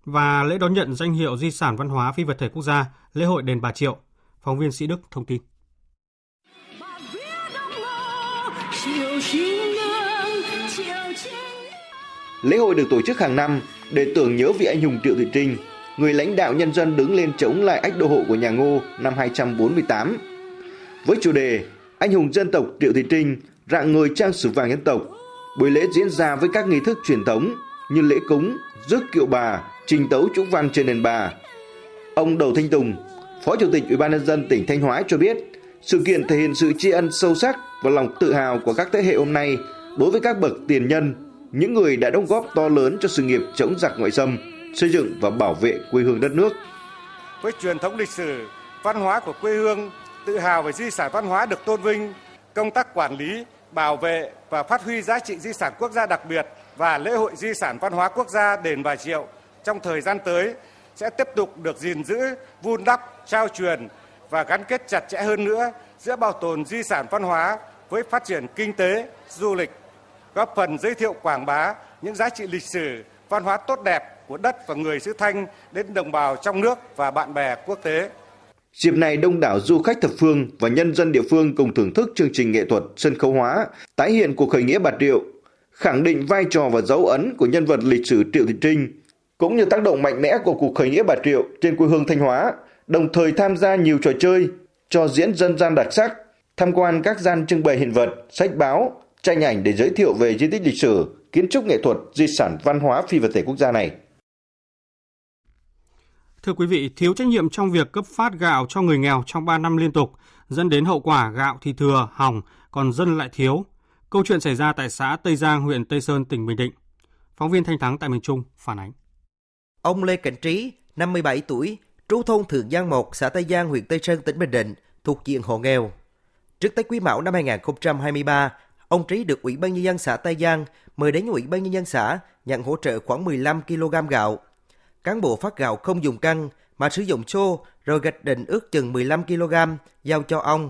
và lễ đón nhận danh hiệu di sản văn hóa phi vật thể quốc gia, lễ hội đền Bà Triệu. Phóng viên Sĩ Đức thông tin. Lễ hội được tổ chức hàng năm để tưởng nhớ vị anh hùng Triệu Thị Trinh, người lãnh đạo nhân dân đứng lên chống lại ách đô hộ của nhà Ngô năm 248 với chủ đề Anh hùng dân tộc Triệu Thị Trinh rạng người trang sử vàng dân tộc. Buổi lễ diễn ra với các nghi thức truyền thống như lễ cúng, rước kiệu bà, trình tấu chúc văn trên đền bà. Ông Đầu Thanh Tùng, Phó Chủ tịch Ủy ban nhân dân tỉnh Thanh Hóa cho biết, sự kiện thể hiện sự tri ân sâu sắc và lòng tự hào của các thế hệ hôm nay đối với các bậc tiền nhân, những người đã đóng góp to lớn cho sự nghiệp chống giặc ngoại xâm, xây dựng và bảo vệ quê hương đất nước. Với truyền thống lịch sử, văn hóa của quê hương tự hào về di sản văn hóa được tôn vinh, công tác quản lý, bảo vệ và phát huy giá trị di sản quốc gia đặc biệt và lễ hội di sản văn hóa quốc gia đền Bà Triệu trong thời gian tới sẽ tiếp tục được gìn giữ, vun đắp, trao truyền và gắn kết chặt chẽ hơn nữa giữa bảo tồn di sản văn hóa với phát triển kinh tế, du lịch, góp phần giới thiệu quảng bá những giá trị lịch sử, văn hóa tốt đẹp của đất và người xứ Thanh đến đồng bào trong nước và bạn bè quốc tế. Dịp này đông đảo du khách thập phương và nhân dân địa phương cùng thưởng thức chương trình nghệ thuật sân khấu hóa, tái hiện cuộc khởi nghĩa bạt Triệu, khẳng định vai trò và dấu ấn của nhân vật lịch sử Triệu Thị Trinh, cũng như tác động mạnh mẽ của cuộc khởi nghĩa bạt Triệu trên quê hương Thanh Hóa, đồng thời tham gia nhiều trò chơi, cho diễn dân gian đặc sắc, tham quan các gian trưng bày hiện vật, sách báo, tranh ảnh để giới thiệu về di tích lịch sử, kiến trúc nghệ thuật, di sản văn hóa phi vật thể quốc gia này. Thưa quý vị, thiếu trách nhiệm trong việc cấp phát gạo cho người nghèo trong 3 năm liên tục dẫn đến hậu quả gạo thì thừa, hỏng, còn dân lại thiếu. Câu chuyện xảy ra tại xã Tây Giang, huyện Tây Sơn, tỉnh Bình Định. Phóng viên Thanh Thắng tại miền Trung phản ánh. Ông Lê Cảnh Trí, 57 tuổi, trú thôn Thượng Giang 1, xã Tây Giang, huyện Tây Sơn, tỉnh Bình Định, thuộc diện hộ nghèo. Trước Tết Quý Mão năm 2023, ông Trí được Ủy ban nhân dân xã Tây Giang mời đến Ủy ban nhân dân xã nhận hỗ trợ khoảng 15 kg gạo. Cán bộ phát gạo không dùng cân mà sử dụng xô rồi gạch định ước chừng 15 kg giao cho ông.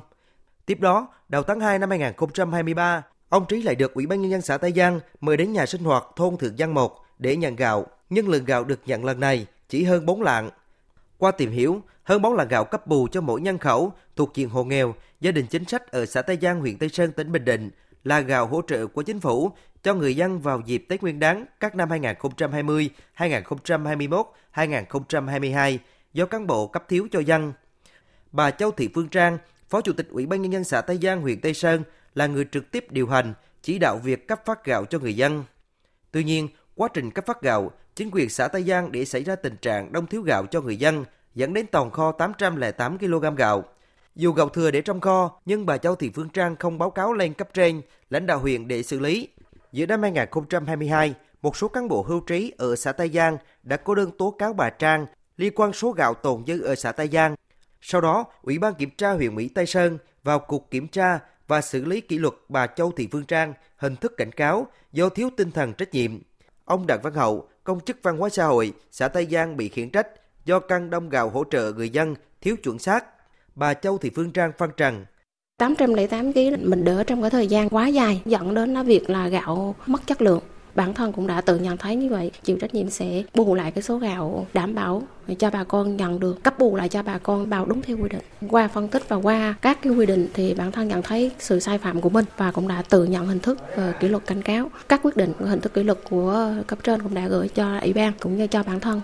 Tiếp đó, đầu tháng 2 năm 2023, ông Trí lại được Ủy ban nhân dân xã Tây Giang mời đến nhà sinh hoạt thôn Thượng Giang 1 để nhận gạo, nhưng lượng gạo được nhận lần này chỉ hơn 4 lạng. Qua tìm hiểu, hơn 4 lạng gạo cấp bù cho mỗi nhân khẩu thuộc diện hộ nghèo, gia đình chính sách ở xã Tây Giang, huyện Tây Sơn, tỉnh Bình Định là gạo hỗ trợ của chính phủ cho người dân vào dịp Tết Nguyên đán các năm 2020, 2021, 2022 do cán bộ cấp thiếu cho dân. Bà Châu Thị Phương Trang, Phó Chủ tịch Ủy ban nhân dân xã Tây Giang, huyện Tây Sơn là người trực tiếp điều hành, chỉ đạo việc cấp phát gạo cho người dân. Tuy nhiên, quá trình cấp phát gạo, chính quyền xã Tây Giang để xảy ra tình trạng đông thiếu gạo cho người dân, dẫn đến tồn kho 808 kg gạo. Dù gạo thừa để trong kho, nhưng bà Châu Thị Phương Trang không báo cáo lên cấp trên, lãnh đạo huyện để xử lý. Giữa năm 2022, một số cán bộ hưu trí ở xã Tây Giang đã có đơn tố cáo bà Trang liên quan số gạo tồn dư ở xã Tây Giang. Sau đó, Ủy ban Kiểm tra huyện Mỹ Tây Sơn vào cuộc kiểm tra và xử lý kỷ luật bà Châu Thị Phương Trang hình thức cảnh cáo do thiếu tinh thần trách nhiệm. Ông Đặng Văn Hậu, công chức văn hóa xã hội, xã Tây Giang bị khiển trách do căng đông gạo hỗ trợ người dân thiếu chuẩn xác. Bà Châu Thị Phương Trang phân trần, 808 kg mình đỡ trong cái thời gian quá dài, dẫn đến nó việc là gạo mất chất lượng. Bản thân cũng đã tự nhận thấy như vậy, chịu trách nhiệm sẽ bù lại cái số gạo đảm bảo cho bà con nhận được, cấp bù lại cho bà con vào đúng theo quy định. Qua phân tích và qua các cái quy định thì bản thân nhận thấy sự sai phạm của mình và cũng đã tự nhận hình thức ờ, kỷ luật cảnh cáo. Các quyết định, hình thức kỷ luật của cấp trên cũng đã gửi cho ủy ban cũng như cho bản thân.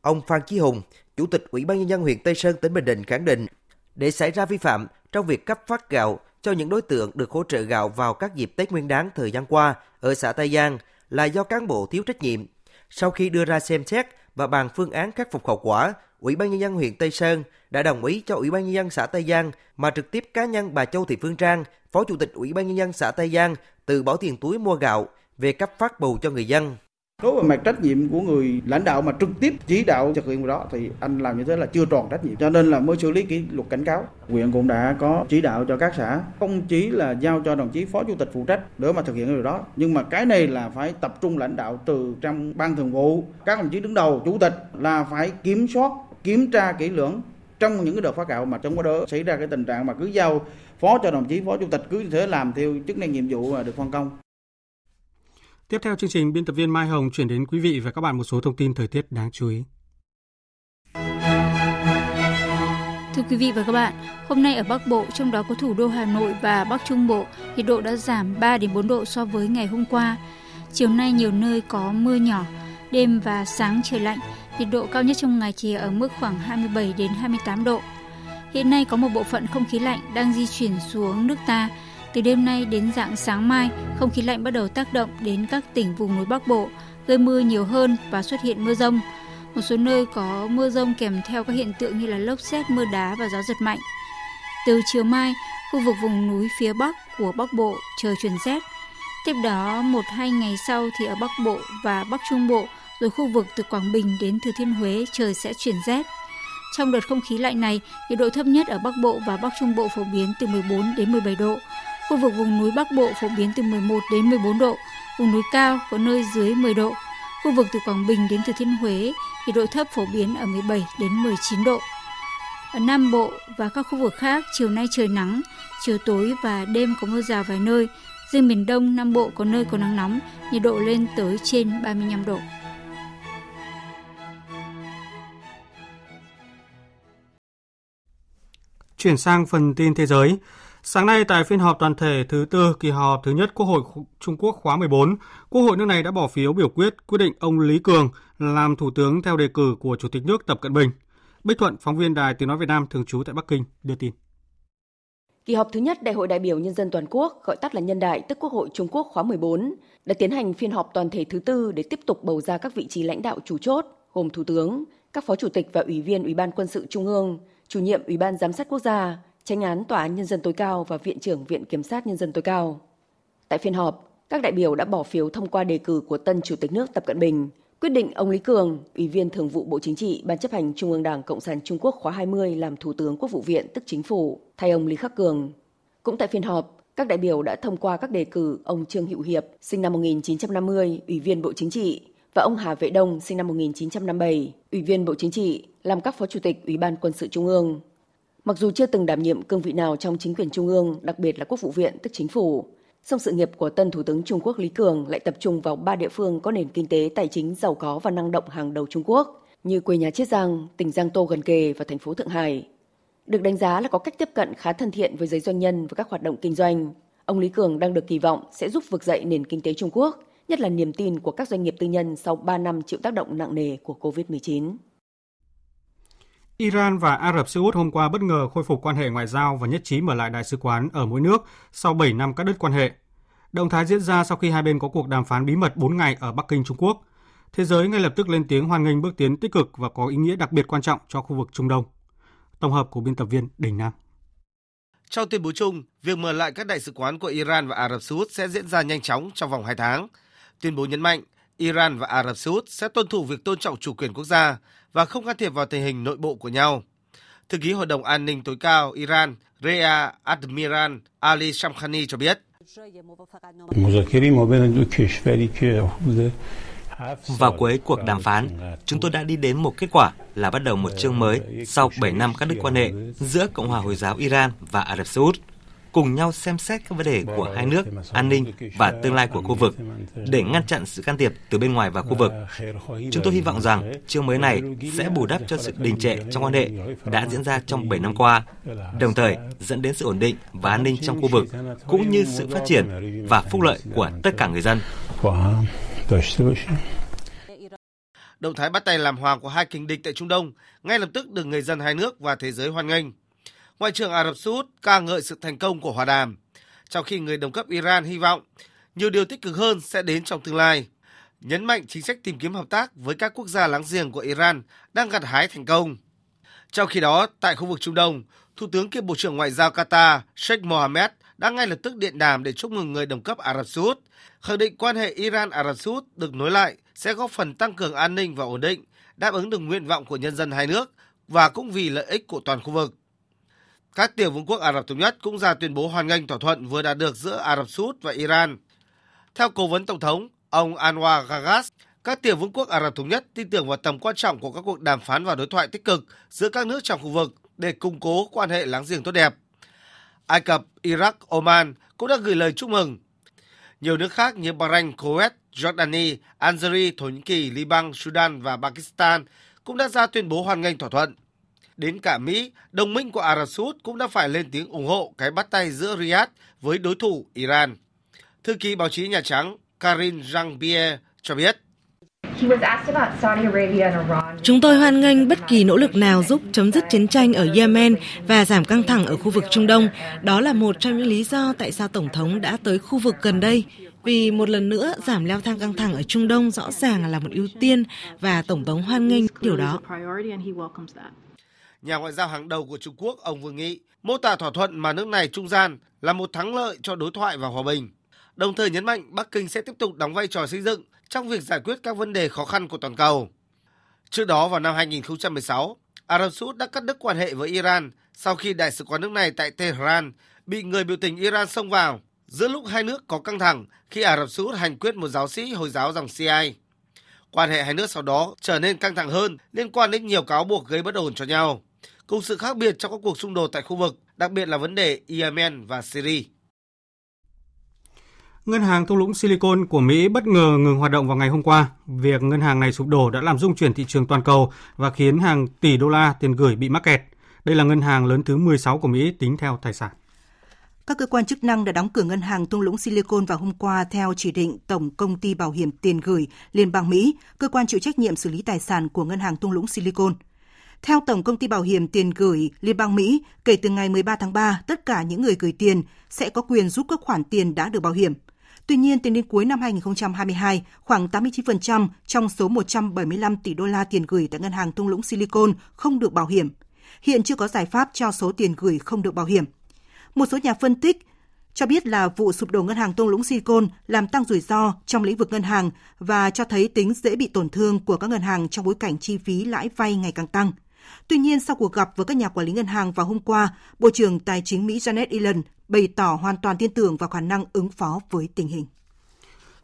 Ông Phan Chí Hùng, chủ tịch ủy ban nhân dân huyện Tây Sơn tỉnh Bình Định khẳng định, để xảy ra vi phạm trong việc cấp phát gạo cho những đối tượng được hỗ trợ gạo vào các dịp Tết Nguyên đán thời gian qua ở xã Tây Giang là do cán bộ thiếu trách nhiệm. Sau khi đưa ra xem xét và bàn phương án khắc phục hậu quả, Ủy ban nhân dân huyện Tây Sơn đã đồng ý cho Ủy ban nhân dân xã Tây Giang mà trực tiếp cá nhân bà Châu Thị Phương Trang, Phó Chủ tịch Ủy ban nhân dân xã Tây Giang từ bỏ tiền túi mua gạo về cấp phát bù cho người dân. Đối với mặt trách nhiệm của người lãnh đạo mà trực tiếp chỉ đạo thực hiện đó, thì anh làm như thế là chưa tròn trách nhiệm. Cho nên là mới xử lý kỷ luật cảnh cáo. Huyện cũng đã có chỉ đạo cho các xã, không chỉ là giao cho đồng chí phó chủ tịch phụ trách để mà thực hiện điều đó, nhưng mà cái này là phải tập trung lãnh đạo từ trong ban thường vụ. Các đồng chí đứng đầu, chủ tịch là phải kiểm soát, kiểm tra kỹ lưỡng trong những cái đợt phá gạo mà trong đó xảy ra cái tình trạng mà cứ giao phó cho đồng chí phó chủ tịch cứ như thế làm theo chức năng nhiệm vụ mà được phân công. Tiếp theo chương trình, biên tập viên Mai Hồng chuyển đến quý vị và các bạn một số thông tin thời tiết đáng chú ý. Thưa quý vị và các bạn, hôm nay ở Bắc Bộ, trong đó có thủ đô Hà Nội và Bắc Trung Bộ, nhiệt độ đã giảm 3 đến 4 độ so với ngày hôm qua. Chiều nay nhiều nơi có mưa nhỏ, đêm và sáng trời lạnh, nhiệt độ cao nhất trong ngày chỉ ở mức khoảng 27 đến 28 độ. Hiện nay có một bộ phận không khí lạnh đang di chuyển xuống nước ta, từ đêm nay đến dạng sáng mai, không khí lạnh bắt đầu tác động đến các tỉnh vùng núi Bắc Bộ, gây mưa nhiều hơn và xuất hiện mưa rông. Một số nơi có mưa rông kèm theo các hiện tượng như là lốc xét, mưa đá và gió giật mạnh. Từ chiều mai, khu vực vùng núi phía Bắc của Bắc Bộ trời chuyển rét. Tiếp đó, một hai ngày sau thì ở Bắc Bộ và Bắc Trung Bộ, rồi khu vực từ Quảng Bình đến Thừa Thiên Huế trời sẽ chuyển rét. Trong đợt không khí lạnh này, nhiệt độ thấp nhất ở Bắc Bộ và Bắc Trung Bộ phổ biến từ 14 đến 17 độ, Khu vực vùng núi Bắc Bộ phổ biến từ 11 đến 14 độ, vùng núi cao có nơi dưới 10 độ. Khu vực từ Quảng Bình đến Thừa Thiên Huế, nhiệt độ thấp phổ biến ở 17 đến 19 độ. Ở Nam Bộ và các khu vực khác, chiều nay trời nắng, chiều tối và đêm có mưa rào vài nơi. Riêng miền Đông, Nam Bộ có nơi có nắng nóng, nhiệt độ lên tới trên 35 độ. Chuyển sang phần tin thế giới. Sáng nay tại phiên họp toàn thể thứ tư kỳ họp thứ nhất Quốc hội Trung Quốc khóa 14, Quốc hội nước này đã bỏ phiếu biểu quyết quyết định ông Lý Cường làm thủ tướng theo đề cử của Chủ tịch nước Tập Cận Bình. Bích Thuận, phóng viên Đài Tiếng nói Việt Nam thường trú tại Bắc Kinh đưa tin. Kỳ họp thứ nhất Đại hội đại biểu nhân dân toàn quốc, gọi tắt là Nhân đại, tức Quốc hội Trung Quốc khóa 14, đã tiến hành phiên họp toàn thể thứ tư để tiếp tục bầu ra các vị trí lãnh đạo chủ chốt, gồm thủ tướng, các phó chủ tịch và ủy viên Ủy ban Quân sự Trung ương, chủ nhiệm Ủy ban Giám sát Quốc gia, tranh án Tòa án Nhân dân tối cao và Viện trưởng Viện Kiểm sát Nhân dân tối cao. Tại phiên họp, các đại biểu đã bỏ phiếu thông qua đề cử của tân Chủ tịch nước Tập Cận Bình, quyết định ông Lý Cường, Ủy viên Thường vụ Bộ Chính trị, Ban chấp hành Trung ương Đảng Cộng sản Trung Quốc khóa 20 làm Thủ tướng Quốc vụ viện tức Chính phủ, thay ông Lý Khắc Cường. Cũng tại phiên họp, các đại biểu đã thông qua các đề cử ông Trương Hữu Hiệp, sinh năm 1950, Ủy viên Bộ Chính trị, và ông Hà Vệ Đông, sinh năm 1957, Ủy viên Bộ Chính trị, làm các phó chủ tịch Ủy ban Quân sự Trung ương. Mặc dù chưa từng đảm nhiệm cương vị nào trong chính quyền Trung ương, đặc biệt là Quốc vụ viện tức chính phủ, song sự nghiệp của tân Thủ tướng Trung Quốc Lý Cường lại tập trung vào ba địa phương có nền kinh tế tài chính giàu có và năng động hàng đầu Trung Quốc, như quê nhà Chiết Giang, tỉnh Giang Tô gần kề và thành phố Thượng Hải. Được đánh giá là có cách tiếp cận khá thân thiện với giới doanh nhân và các hoạt động kinh doanh. Ông Lý Cường đang được kỳ vọng sẽ giúp vực dậy nền kinh tế Trung Quốc, nhất là niềm tin của các doanh nghiệp tư nhân sau 3 năm chịu tác động nặng nề của COVID-19. Iran và Ả Rập Xê Út hôm qua bất ngờ khôi phục quan hệ ngoại giao và nhất trí mở lại đại sứ quán ở mỗi nước sau 7 năm cắt đứt quan hệ. Động thái diễn ra sau khi hai bên có cuộc đàm phán bí mật 4 ngày ở Bắc Kinh, Trung Quốc. Thế giới ngay lập tức lên tiếng hoan nghênh bước tiến tích cực và có ý nghĩa đặc biệt quan trọng cho khu vực Trung Đông. Tổng hợp của biên tập viên Đình Nam. Trong tuyên bố chung, việc mở lại các đại sứ quán của Iran và Ả Rập Xê Út sẽ diễn ra nhanh chóng trong vòng 2 tháng. Tuyên bố nhấn mạnh, Iran và Ả Rập Xê Út sẽ tuân thủ việc tôn trọng chủ quyền quốc gia và không can thiệp vào tình hình nội bộ của nhau. Thư ký Hội đồng An ninh tối cao Iran Rea Admiral Ali Shamkhani cho biết. Vào cuối cuộc đàm phán, chúng tôi đã đi đến một kết quả là bắt đầu một chương mới sau 7 năm các đức quan hệ giữa Cộng hòa Hồi giáo Iran và Ả Rập Xê Út cùng nhau xem xét các vấn đề của hai nước, an ninh và tương lai của khu vực để ngăn chặn sự can thiệp từ bên ngoài vào khu vực. Chúng tôi hy vọng rằng chương mới này sẽ bù đắp cho sự đình trệ trong quan hệ đã diễn ra trong 7 năm qua, đồng thời dẫn đến sự ổn định và an ninh trong khu vực cũng như sự phát triển và phúc lợi của tất cả người dân. Động thái bắt tay làm hòa của hai kình địch tại Trung Đông ngay lập tức được người dân hai nước và thế giới hoan nghênh. Ngoại trưởng Ả Rập Xê Út ca ngợi sự thành công của hòa đàm, trong khi người đồng cấp Iran hy vọng nhiều điều tích cực hơn sẽ đến trong tương lai. Nhấn mạnh chính sách tìm kiếm hợp tác với các quốc gia láng giềng của Iran đang gặt hái thành công. Trong khi đó, tại khu vực Trung Đông, Thủ tướng kiêm Bộ trưởng Ngoại giao Qatar Sheikh Mohammed đã ngay lập tức điện đàm để chúc mừng người đồng cấp Ả Rập Xê Út, khẳng định quan hệ Iran-Ả Rập Xê Út được nối lại sẽ góp phần tăng cường an ninh và ổn định, đáp ứng được nguyện vọng của nhân dân hai nước và cũng vì lợi ích của toàn khu vực. Các tiểu vương quốc Ả Rập Thống Nhất cũng ra tuyên bố hoan nghênh thỏa thuận vừa đạt được giữa Ả Rập Xê Út và Iran. Theo cố vấn Tổng thống, ông Anwar Gagas, các tiểu vương quốc Ả Rập Thống Nhất tin tưởng vào tầm quan trọng của các cuộc đàm phán và đối thoại tích cực giữa các nước trong khu vực để củng cố quan hệ láng giềng tốt đẹp. Ai Cập, Iraq, Oman cũng đã gửi lời chúc mừng. Nhiều nước khác như Bahrain, Kuwait, Jordani, Algeria, Thổ Nhĩ Kỳ, Liban, Sudan và Pakistan cũng đã ra tuyên bố hoan nghênh thỏa thuận. Đến cả Mỹ, đồng minh của Ả Rập Xê Út cũng đã phải lên tiếng ủng hộ cái bắt tay giữa Riyadh với đối thủ Iran. Thư ký báo chí Nhà Trắng Karine Jean-Pierre cho biết. Chúng tôi hoan nghênh bất kỳ nỗ lực nào giúp chấm dứt chiến tranh ở Yemen và giảm căng thẳng ở khu vực Trung Đông. Đó là một trong những lý do tại sao Tổng thống đã tới khu vực gần đây. Vì một lần nữa, giảm leo thang căng thẳng ở Trung Đông rõ ràng là một ưu tiên và Tổng thống hoan nghênh điều đó. Nhà ngoại giao hàng đầu của Trung Quốc, ông Vương Nghị, mô tả thỏa thuận mà nước này trung gian là một thắng lợi cho đối thoại và hòa bình. Đồng thời nhấn mạnh Bắc Kinh sẽ tiếp tục đóng vai trò xây dựng trong việc giải quyết các vấn đề khó khăn của toàn cầu. Trước đó vào năm 2016, Ả Rập Xê Út đã cắt đứt quan hệ với Iran sau khi đại sứ quán nước này tại Tehran bị người biểu tình Iran xông vào giữa lúc hai nước có căng thẳng khi Ả Rập Xê Út hành quyết một giáo sĩ Hồi giáo dòng Shiite. Quan hệ hai nước sau đó trở nên căng thẳng hơn liên quan đến nhiều cáo buộc gây bất ổn cho nhau. Cùng sự khác biệt trong các cuộc xung đột tại khu vực, đặc biệt là vấn đề Yemen và Syria. Ngân hàng thung lũng Silicon của Mỹ bất ngờ ngừng hoạt động vào ngày hôm qua. Việc ngân hàng này sụp đổ đã làm rung chuyển thị trường toàn cầu và khiến hàng tỷ đô la tiền gửi bị mắc kẹt. Đây là ngân hàng lớn thứ 16 của Mỹ tính theo tài sản. Các cơ quan chức năng đã đóng cửa ngân hàng thung lũng Silicon vào hôm qua theo chỉ định Tổng công ty bảo hiểm tiền gửi Liên bang Mỹ, cơ quan chịu trách nhiệm xử lý tài sản của ngân hàng thung lũng Silicon. Theo Tổng công ty bảo hiểm tiền gửi Liên bang Mỹ, kể từ ngày 13 tháng 3, tất cả những người gửi tiền sẽ có quyền rút các khoản tiền đã được bảo hiểm. Tuy nhiên, tính đến cuối năm 2022, khoảng 89% trong số 175 tỷ đô la tiền gửi tại ngân hàng thung lũng Silicon không được bảo hiểm. Hiện chưa có giải pháp cho số tiền gửi không được bảo hiểm. Một số nhà phân tích cho biết là vụ sụp đổ ngân hàng thung lũng Silicon làm tăng rủi ro trong lĩnh vực ngân hàng và cho thấy tính dễ bị tổn thương của các ngân hàng trong bối cảnh chi phí lãi vay ngày càng tăng. Tuy nhiên, sau cuộc gặp với các nhà quản lý ngân hàng vào hôm qua, Bộ trưởng Tài chính Mỹ Janet Yellen bày tỏ hoàn toàn tin tưởng vào khả năng ứng phó với tình hình.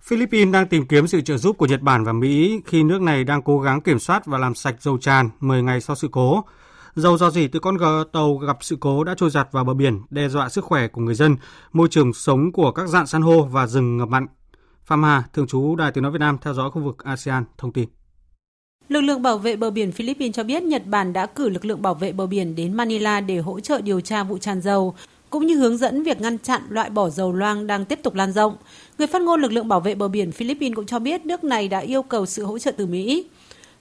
Philippines đang tìm kiếm sự trợ giúp của Nhật Bản và Mỹ khi nước này đang cố gắng kiểm soát và làm sạch dầu tràn 10 ngày sau sự cố. Dầu do dỉ từ con tàu gặp sự cố đã trôi giặt vào bờ biển, đe dọa sức khỏe của người dân, môi trường sống của các dạng san hô và rừng ngập mặn. Phạm Hà, thường trú Đài Tiếng Nói Việt Nam theo dõi khu vực ASEAN, thông tin. Lực lượng bảo vệ bờ biển Philippines cho biết Nhật Bản đã cử lực lượng bảo vệ bờ biển đến Manila để hỗ trợ điều tra vụ tràn dầu, cũng như hướng dẫn việc ngăn chặn loại bỏ dầu loang đang tiếp tục lan rộng. Người phát ngôn lực lượng bảo vệ bờ biển Philippines cũng cho biết nước này đã yêu cầu sự hỗ trợ từ Mỹ.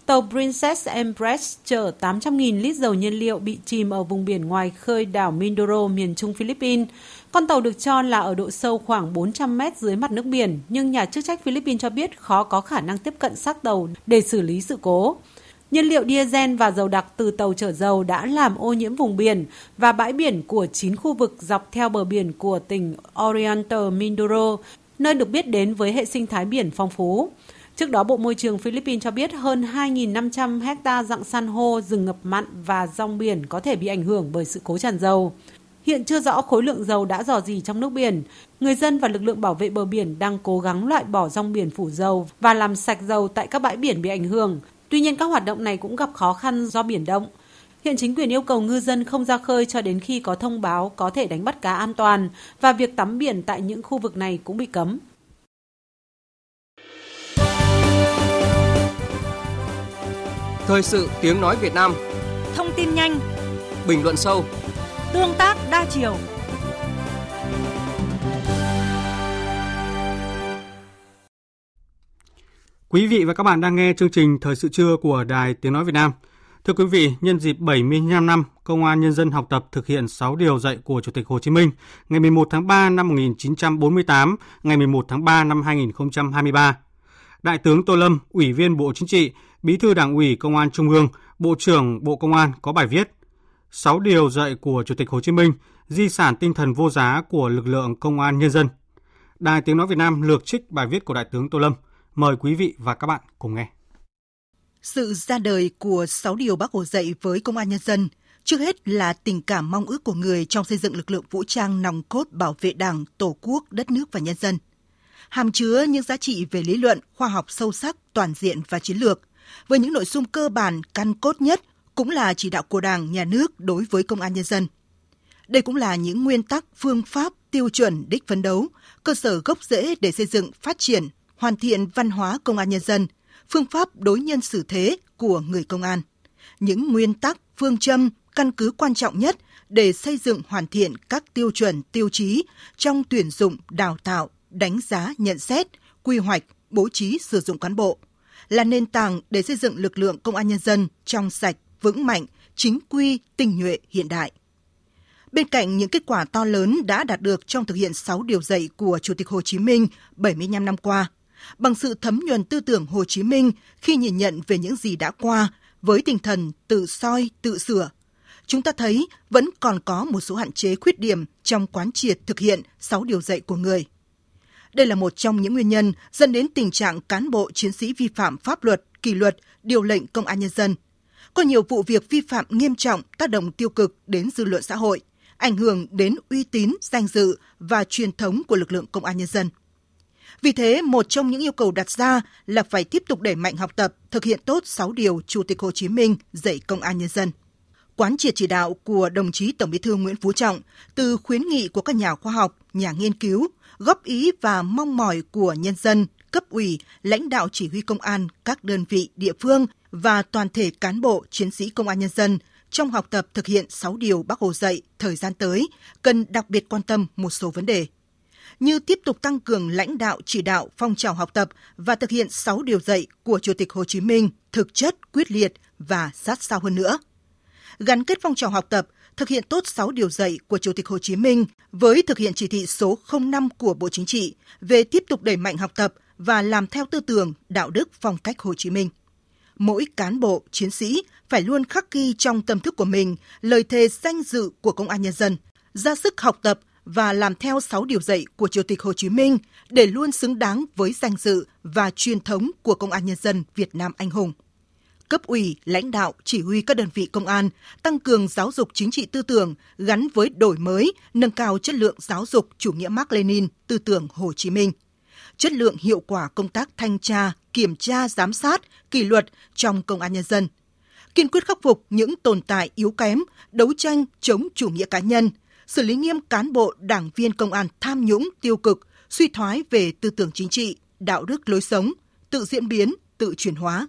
Tàu Princess Empress chở 800.000 lít dầu nhiên liệu bị chìm ở vùng biển ngoài khơi đảo Mindoro, miền trung Philippines. Con tàu được cho là ở độ sâu khoảng 400 mét dưới mặt nước biển, nhưng nhà chức trách Philippines cho biết khó có khả năng tiếp cận xác tàu để xử lý sự cố. Nhiên liệu diesel và dầu đặc từ tàu chở dầu đã làm ô nhiễm vùng biển và bãi biển của 9 khu vực dọc theo bờ biển của tỉnh Oriental Mindoro, nơi được biết đến với hệ sinh thái biển phong phú. Trước đó, Bộ Môi trường Philippines cho biết hơn 2.500 hecta dạng san hô, rừng ngập mặn và rong biển có thể bị ảnh hưởng bởi sự cố tràn dầu. Hiện chưa rõ khối lượng dầu đã dò dỉ trong nước biển. Người dân và lực lượng bảo vệ bờ biển đang cố gắng loại bỏ rong biển phủ dầu và làm sạch dầu tại các bãi biển bị ảnh hưởng. Tuy nhiên các hoạt động này cũng gặp khó khăn do biển động. Hiện chính quyền yêu cầu ngư dân không ra khơi cho đến khi có thông báo có thể đánh bắt cá an toàn và việc tắm biển tại những khu vực này cũng bị cấm. Thời sự tiếng nói Việt Nam Thông tin nhanh Bình luận sâu Tương tác đa chiều Quý vị và các bạn đang nghe chương trình Thời sự trưa của Đài Tiếng Nói Việt Nam. Thưa quý vị, nhân dịp 75 năm Công an Nhân dân học tập thực hiện 6 điều dạy của Chủ tịch Hồ Chí Minh ngày 11 tháng 3 năm 1948, ngày 11 tháng 3 năm 2023, Đại tướng Tô Lâm, Ủy viên Bộ Chính trị, Bí thư Đảng ủy Công an Trung ương, Bộ trưởng Bộ Công an có bài viết 6 điều dạy của Chủ tịch Hồ Chí Minh, di sản tinh thần vô giá của lực lượng Công an Nhân dân. Đài Tiếng Nói Việt Nam lược trích bài viết của Đại tướng Tô Lâm. Mời quý vị và các bạn cùng nghe. Sự ra đời của 6 điều bác Hồ dạy với Công an Nhân dân trước hết là tình cảm mong ước của người trong xây dựng lực lượng vũ trang nòng cốt bảo vệ Đảng, Tổ quốc, đất nước và nhân dân. Hàm chứa những giá trị về lý luận, khoa học sâu sắc, toàn diện và chiến lược – với những nội dung cơ bản căn cốt nhất cũng là chỉ đạo của Đảng, Nhà nước đối với công an nhân dân. Đây cũng là những nguyên tắc, phương pháp, tiêu chuẩn đích phấn đấu, cơ sở gốc rễ để xây dựng, phát triển, hoàn thiện văn hóa công an nhân dân, phương pháp đối nhân xử thế của người công an. Những nguyên tắc, phương châm, căn cứ quan trọng nhất để xây dựng hoàn thiện các tiêu chuẩn, tiêu chí trong tuyển dụng, đào tạo, đánh giá, nhận xét, quy hoạch, bố trí sử dụng cán bộ – là nền tảng để xây dựng lực lượng công an nhân dân trong sạch, vững mạnh, chính quy, tinh nhuệ, hiện đại. Bên cạnh những kết quả to lớn đã đạt được trong thực hiện 6 điều dạy của Chủ tịch Hồ Chí Minh 75 năm qua, bằng sự thấm nhuần tư tưởng Hồ Chí Minh khi nhìn nhận về những gì đã qua với tinh thần tự soi, tự sửa, chúng ta thấy vẫn còn có một số hạn chế khuyết điểm trong quán triệt thực hiện 6 điều dạy của người. Đây là một trong những nguyên nhân dẫn đến tình trạng cán bộ chiến sĩ vi phạm pháp luật, kỷ luật, điều lệnh công an nhân dân. Có nhiều vụ việc vi phạm nghiêm trọng tác động tiêu cực đến dư luận xã hội, ảnh hưởng đến uy tín, danh dự và truyền thống của lực lượng công an nhân dân. Vì thế, một trong những yêu cầu đặt ra là phải tiếp tục đẩy mạnh học tập, thực hiện tốt 6 điều Chủ tịch Hồ Chí Minh dạy công an nhân dân. Quán triệt chỉ đạo của đồng chí Tổng Bí thư Nguyễn Phú Trọng từ khuyến nghị của các nhà khoa học, nhà nghiên cứu, góp ý và mong mỏi của nhân dân, cấp ủy, lãnh đạo chỉ huy công an các đơn vị địa phương và toàn thể cán bộ chiến sĩ công an nhân dân trong học tập thực hiện 6 điều Bác Hồ dạy thời gian tới cần đặc biệt quan tâm một số vấn đề như tiếp tục tăng cường lãnh đạo chỉ đạo phong trào học tập và thực hiện 6 điều dạy của Chủ tịch Hồ Chí Minh thực chất, quyết liệt và sát sao hơn nữa. Gắn kết phong trào học tập, thực hiện tốt 6 điều dạy của Chủ tịch Hồ Chí Minh với thực hiện chỉ thị số 05 của Bộ Chính trị về tiếp tục đẩy mạnh học tập và làm theo tư tưởng, đạo đức, phong cách Hồ Chí Minh. Mỗi cán bộ, chiến sĩ phải luôn khắc ghi trong tâm thức của mình lời thề danh dự của công an nhân dân, ra sức học tập và làm theo 6 điều dạy của Chủ tịch Hồ Chí Minh để luôn xứng đáng với danh dự và truyền thống của Công an Nhân dân Việt Nam anh hùng. Cấp ủy, lãnh đạo, chỉ huy các đơn vị công an tăng cường giáo dục chính trị tư tưởng gắn với đổi mới, nâng cao chất lượng giáo dục chủ nghĩa Mark Lenin, tư tưởng Hồ Chí Minh chất lượng hiệu quả công tác thanh tra, kiểm tra, giám sát, kỷ luật trong công an nhân dân. Kiên quyết khắc phục những tồn tại yếu kém, đấu tranh chống chủ nghĩa cá nhân, xử lý nghiêm cán bộ, đảng viên công an tham nhũng, tiêu cực, suy thoái về tư tưởng chính trị, đạo đức lối sống, tự diễn biến, tự chuyển hóa.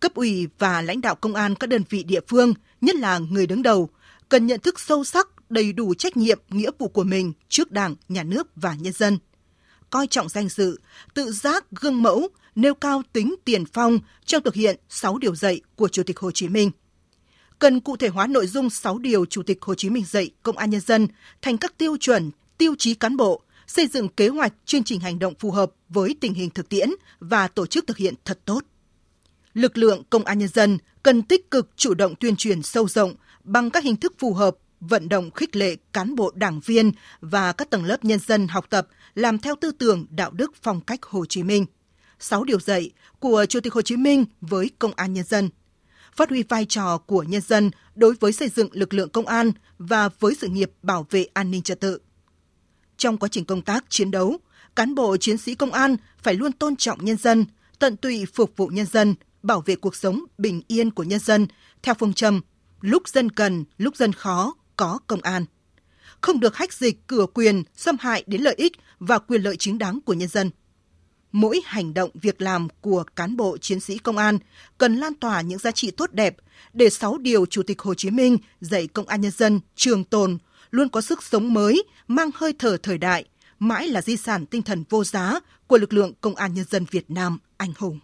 Cấp ủy và lãnh đạo công an các đơn vị địa phương, nhất là người đứng đầu, cần nhận thức sâu sắc, đầy đủ trách nhiệm, nghĩa vụ của mình trước Đảng, Nhà nước và nhân dân. Coi trọng danh dự, tự giác gương mẫu, nêu cao tính tiền phong trong thực hiện 6 điều dạy của Chủ tịch Hồ Chí Minh – cần cụ thể hóa nội dung 6 điều Chủ tịch Hồ Chí Minh dạy Công an Nhân dân thành các tiêu chuẩn, tiêu chí cán bộ, xây dựng kế hoạch, chương trình hành động phù hợp với tình hình thực tiễn và tổ chức thực hiện thật tốt. Lực lượng Công an Nhân dân cần tích cực chủ động tuyên truyền sâu rộng bằng các hình thức phù hợp, vận động khích lệ cán bộ đảng viên và các tầng lớp nhân dân học tập, làm theo tư tưởng đạo đức phong cách Hồ Chí Minh. 6 điều dạy của Chủ tịch Hồ Chí Minh với Công an Nhân dân – phát huy vai trò của nhân dân đối với xây dựng lực lượng công an và với sự nghiệp bảo vệ an ninh trật tự. Trong quá trình công tác chiến đấu, cán bộ chiến sĩ công an phải luôn tôn trọng nhân dân, tận tụy phục vụ nhân dân, bảo vệ cuộc sống bình yên của nhân dân theo phương châm lúc dân cần, lúc dân khó, có công an. Không được hách dịch, cửa quyền, xâm hại đến lợi ích và quyền lợi chính đáng của nhân dân – mỗi hành động việc làm của cán bộ chiến sĩ công an cần lan tỏa những giá trị tốt đẹp để sáu điều Chủ tịch Hồ Chí Minh dạy công an nhân dân trường tồn, luôn có sức sống mới, mang hơi thở thời đại, mãi là di sản tinh thần vô giá của lực lượng công an nhân dân Việt Nam anh hùng.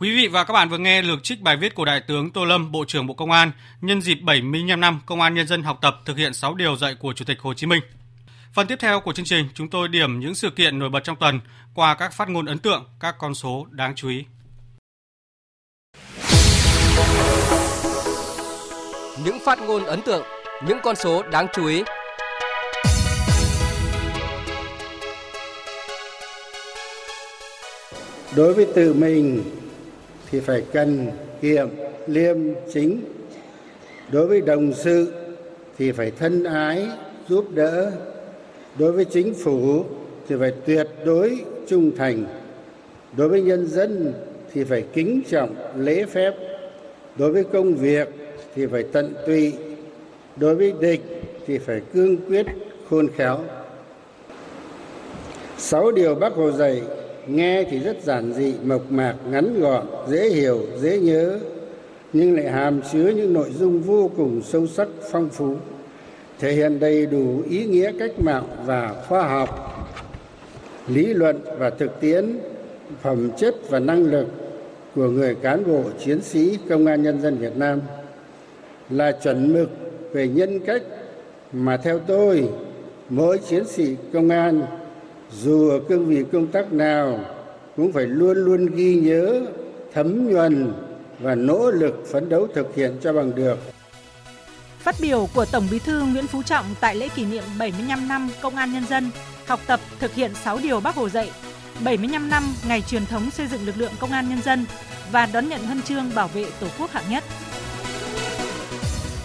Quý vị và các bạn vừa nghe lược trích bài viết của Đại tướng Tô Lâm, Bộ trưởng Bộ Công an nhân dịp 75 năm Công an Nhân dân học tập thực hiện 6 điều dạy của Chủ tịch Hồ Chí Minh. Phần tiếp theo của chương trình, chúng tôi điểm những sự kiện nổi bật trong tuần qua các phát ngôn ấn tượng, các con số đáng chú ý. Những phát ngôn ấn tượng, những con số đáng chú ý. Đối với tự mình thì phải cần kiệm, liêm, chính. Đối với đồng sự thì phải thân ái, giúp đỡ, đối với chính phủ thì phải tuyệt đối trung thành. Đối với nhân dân thì phải kính trọng lễ phép. Đối với công việc thì phải tận tụy. Đối với địch thì phải cương quyết khôn khéo. Sáu điều bác hồ dạy nghe thì rất giản dị, mộc mạc, ngắn gọn, dễ hiểu, dễ nhớ. Nhưng lại hàm chứa những nội dung vô cùng sâu sắc, phong phú. Thể hiện đầy đủ ý nghĩa cách mạng và khoa học, lý luận và thực tiễn, phẩm chất và năng lực của người cán bộ, chiến sĩ công an nhân dân việt nam. Là chuẩn mực về nhân cách mà theo tôi, mỗi chiến sĩ công an dù ở cương vị công tác nào cũng phải luôn luôn ghi nhớ thấm nhuần và nỗ lực phấn đấu thực hiện cho bằng được Phát biểu của Tổng Bí thư Nguyễn Phú Trọng tại lễ kỷ niệm 75 năm Công an Nhân dân, học tập thực hiện 6 điều Bác Hồ dạy, 75 năm ngày truyền thống xây dựng lực lượng Công an Nhân dân và đón nhận huân chương bảo vệ Tổ quốc hạng nhất.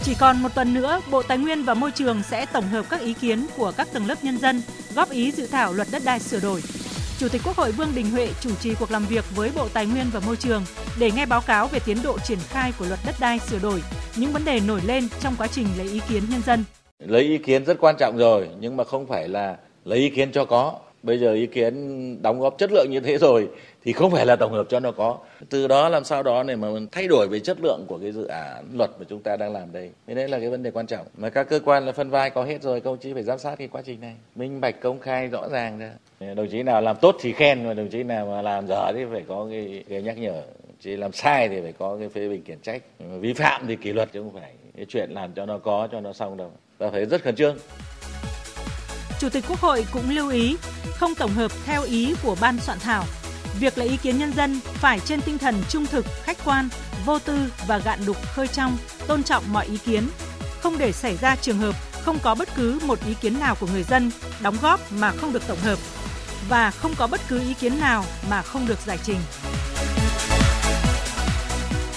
Chỉ còn một tuần nữa, Bộ Tài nguyên và Môi trường sẽ tổng hợp các ý kiến của các tầng lớp nhân dân góp ý dự thảo luật đất đai sửa đổi. Chủ tịch Quốc hội Vương Đình Huệ chủ trì cuộc làm việc với Bộ Tài nguyên và Môi trường để nghe báo cáo về tiến độ triển khai của luật đất đai sửa đổi, những vấn đề nổi lên trong quá trình lấy ý kiến nhân dân. Lấy ý kiến rất quan trọng rồi, nhưng mà không phải là lấy ý kiến cho có. Bây giờ ý kiến đóng góp chất lượng như thế rồi thì không phải là tổng hợp cho nó có. Từ đó làm sao đó để mà thay đổi về chất lượng của cái dự án luật mà chúng ta đang làm đây. Thế đấy là cái vấn đề quan trọng. Mà các cơ quan là phân vai có hết rồi, công chí phải giám sát cái quá trình này. Minh bạch công khai rõ ràng ra. Đồng chí nào làm tốt thì khen, mà đồng chí nào mà làm dở thì phải có cái, cái nhắc nhở. Chỉ làm sai thì phải có cái phê bình khiển trách. Vi phạm thì kỷ luật chứ không phải cái chuyện làm cho nó có cho nó xong đâu. Ta phải rất khẩn trương. Chủ tịch Quốc hội cũng lưu ý không tổng hợp theo ý của ban soạn thảo. Việc lấy ý kiến nhân dân phải trên tinh thần trung thực, khách quan, vô tư và gạn đục khơi trong, tôn trọng mọi ý kiến, không để xảy ra trường hợp không có bất cứ một ý kiến nào của người dân đóng góp mà không được tổng hợp và không có bất cứ ý kiến nào mà không được giải trình.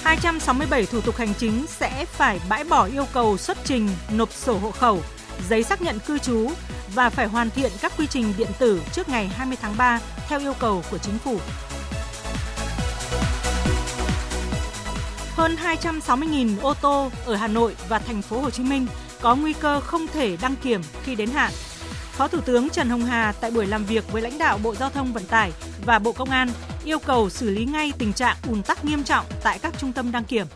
267 thủ tục hành chính sẽ phải bãi bỏ yêu cầu xuất trình nộp sổ hộ khẩu, giấy xác nhận cư trú và phải hoàn thiện các quy trình điện tử trước ngày 20 tháng 3 theo yêu cầu của chính phủ. Hơn 260.000 ô tô ở Hà Nội và thành phố Hồ Chí Minh có nguy cơ không thể đăng kiểm khi đến hạn. Phó Thủ tướng Trần Hồng Hà tại buổi làm việc với lãnh đạo Bộ Giao thông Vận tải và Bộ Công an yêu cầu xử lý ngay tình trạng ùn tắc nghiêm trọng tại các trung tâm đăng kiểm.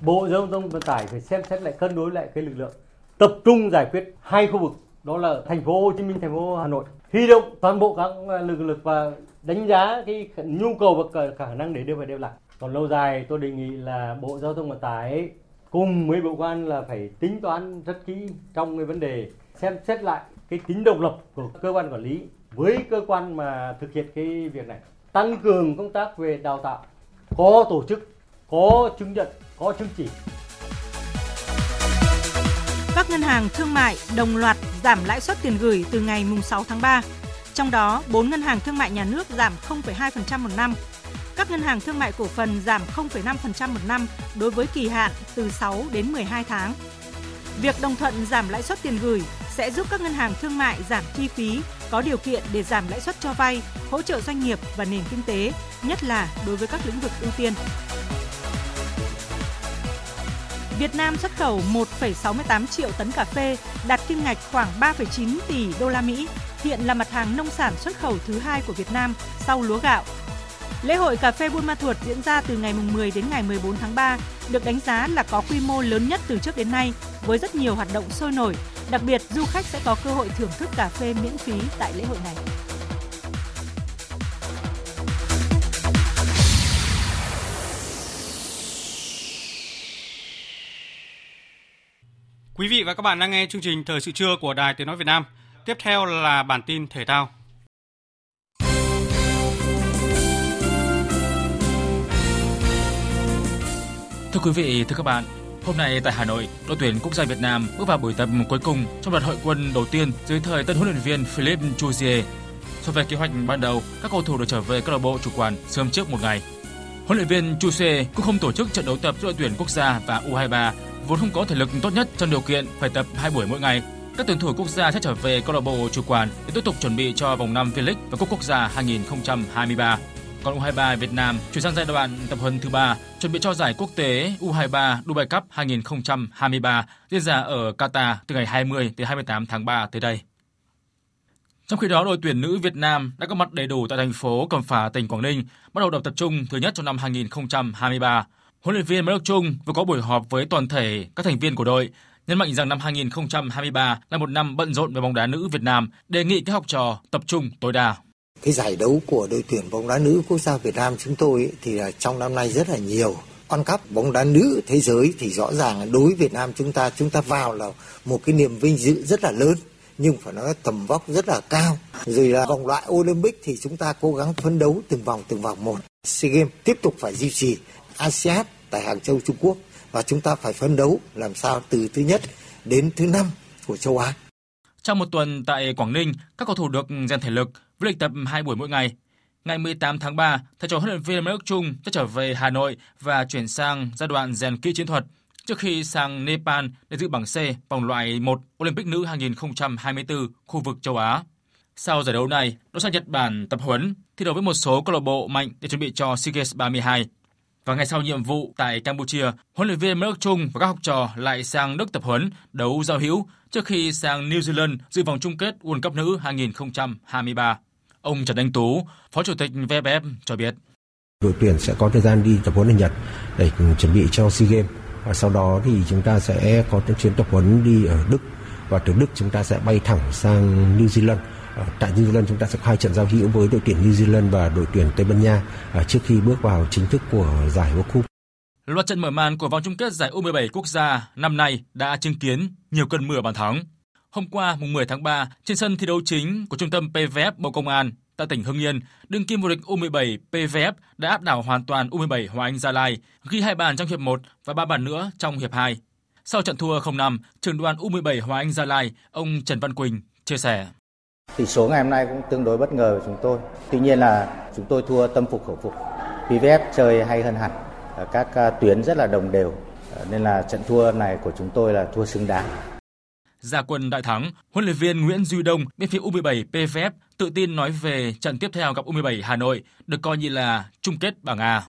Bộ Giao thông Vận tải phải xem xét lại cân đối lại cái lực lượng, tập trung giải quyết hai khu vực đó là thành phố Hồ Chí Minh, thành phố Hà Nội. Huy động toàn bộ các ờ, lực lực và đánh giá cái nhu cầu và khả năng để đưa về đều lại. Còn lâu dài tôi đề nghị là Bộ Giao thông Vận tải cùng với Bộ quan là phải tính toán rất kỹ trong cái vấn đề xem xét lại cái tính độc lập của cơ quan quản lý với cơ quan mà thực hiện cái việc này. Tăng cường công tác về đào tạo có tổ chức có chứng nhận có chứng chỉ các ngân hàng thương mại đồng loạt giảm lãi suất tiền gửi từ ngày 6 tháng 3. Trong đó, 4 ngân hàng thương mại nhà nước giảm 0,2% một năm. Các ngân hàng thương mại cổ phần giảm 0,5% một năm đối với kỳ hạn từ 6 đến 12 tháng. Việc đồng thuận giảm lãi suất tiền gửi sẽ giúp các ngân hàng thương mại giảm chi phí, có điều kiện để giảm lãi suất cho vay, hỗ trợ doanh nghiệp và nền kinh tế, nhất là đối với các lĩnh vực ưu tiên. Việt Nam xuất khẩu 1,68 triệu tấn cà phê, đạt kim ngạch khoảng 3,9 tỷ đô la Mỹ, hiện là mặt hàng nông sản xuất khẩu thứ hai của Việt Nam sau lúa gạo. Lễ hội cà phê Buôn Ma Thuột diễn ra từ ngày 10 đến ngày 14 tháng 3, được đánh giá là có quy mô lớn nhất từ trước đến nay với rất nhiều hoạt động sôi nổi. Đặc biệt, du khách sẽ có cơ hội thưởng thức cà phê miễn phí tại lễ hội này. Quý vị và các bạn đang nghe chương trình Thời sự trưa của Đài Tiếng Nói Việt Nam. Tiếp theo là bản tin thể thao. Thưa quý vị, thưa các bạn, hôm nay tại Hà Nội, đội tuyển quốc gia Việt Nam bước vào buổi tập cuối cùng trong đợt hội quân đầu tiên dưới thời tân huấn luyện viên Philippe Chuzier. So về kế hoạch ban đầu, các cầu thủ được trở về câu lạc bộ chủ quản sớm trước một ngày. Huấn luyện viên Chuse cũng không tổ chức trận đấu tập giữa đội tuyển quốc gia và U23 vốn không có thể lực tốt nhất trong điều kiện phải tập hai buổi mỗi ngày. Các tuyển thủ quốc gia sẽ trở về câu lạc bộ chủ quản để tiếp tục chuẩn bị cho vòng 5 V-League và Cúp Quốc gia 2023. Còn U23 Việt Nam chuyển sang giai đoạn tập huấn thứ ba, chuẩn bị cho giải quốc tế U23 Dubai Cup 2023 diễn ra ở Qatar từ ngày 20 đến 28 tháng 3 tới đây. Trong khi đó, đội tuyển nữ Việt Nam đã có mặt đầy đủ tại thành phố Cẩm Phả, tỉnh Quảng Ninh, bắt đầu tập trung thứ nhất trong năm 2023. Huấn luyện viên Mai Đức Chung vừa có buổi họp với toàn thể các thành viên của đội, nhấn mạnh rằng năm 2023 là một năm bận rộn về bóng đá nữ Việt Nam, đề nghị các học trò tập trung tối đa. Cái giải đấu của đội tuyển bóng đá nữ quốc gia Việt Nam chúng tôi ấy, thì là trong năm nay rất là nhiều. World Cup bóng đá nữ thế giới thì rõ ràng đối với Việt Nam chúng ta chúng ta vào là một cái niềm vinh dự rất là lớn nhưng phải nói tầm vóc rất là cao. Rồi là vòng loại Olympic thì chúng ta cố gắng phấn đấu từng vòng từng vòng một. SEA Games tiếp tục phải duy trì ASEAN tại Hàng Châu Trung Quốc và chúng ta phải phấn đấu làm sao từ thứ nhất đến thứ năm của châu Á. Trong một tuần tại Quảng Ninh, các cầu thủ được rèn thể lực với lịch tập hai buổi mỗi ngày. Ngày 18 tháng 3, thầy trò huấn luyện viên Mai Đức Trung sẽ trở về Hà Nội và chuyển sang giai đoạn rèn kỹ chiến thuật trước khi sang Nepal để dự bảng C vòng loại 1 Olympic nữ 2024 khu vực châu Á. Sau giải đấu này, đội sang Nhật Bản tập huấn thi đấu với một số câu lạc bộ mạnh để chuẩn bị cho SEA Games 32. Và ngày sau nhiệm vụ tại Campuchia, huấn luyện viên Merck Trung và các học trò lại sang Đức tập huấn đấu giao hữu trước khi sang New Zealand dự vòng chung kết World Cup nữ 2023. Ông Trần Anh Tú, Phó Chủ tịch VFF cho biết. Đội tuyển sẽ có thời gian đi tập huấn ở Nhật để chuẩn bị cho SEA Games và sau đó thì chúng ta sẽ có những chuyến tập huấn đi ở Đức và từ Đức chúng ta sẽ bay thẳng sang New Zealand. Ờ, tại New Zealand chúng ta sẽ có hai trận giao hữu với đội tuyển New Zealand và đội tuyển Tây Ban Nha ờ, trước khi bước vào chính thức của giải World Cup. Loạt trận mở màn của vòng chung kết giải U17 quốc gia năm nay đã chứng kiến nhiều cơn mưa bàn thắng. Hôm qua, mùng 10 tháng 3, trên sân thi đấu chính của trung tâm PVF Bộ Công an tại tỉnh Hưng Yên, đương kim vô địch U17 PVF đã áp đảo hoàn toàn U17 Hoàng Anh Gia Lai, ghi hai bàn trong hiệp 1 và ba bàn nữa trong hiệp 2. Sau trận thua 0-5, trưởng đoàn U17 Hoàng Anh Gia Lai, ông Trần Văn Quỳnh chia sẻ. Tỷ số ngày hôm nay cũng tương đối bất ngờ với chúng tôi. Tuy nhiên là chúng tôi thua tâm phục khẩu phục. PVF chơi hay hơn hẳn, ờ, các ờ, tuyến rất là đồng đều, ờ, nên là trận thua này của chúng tôi là thua xứng đáng. Gia quân đại thắng, huấn luyện viên Nguyễn Duy Đông bên phía U17 PVF tự tin nói về trận tiếp theo gặp U17 Hà Nội được coi như là chung kết bảng A.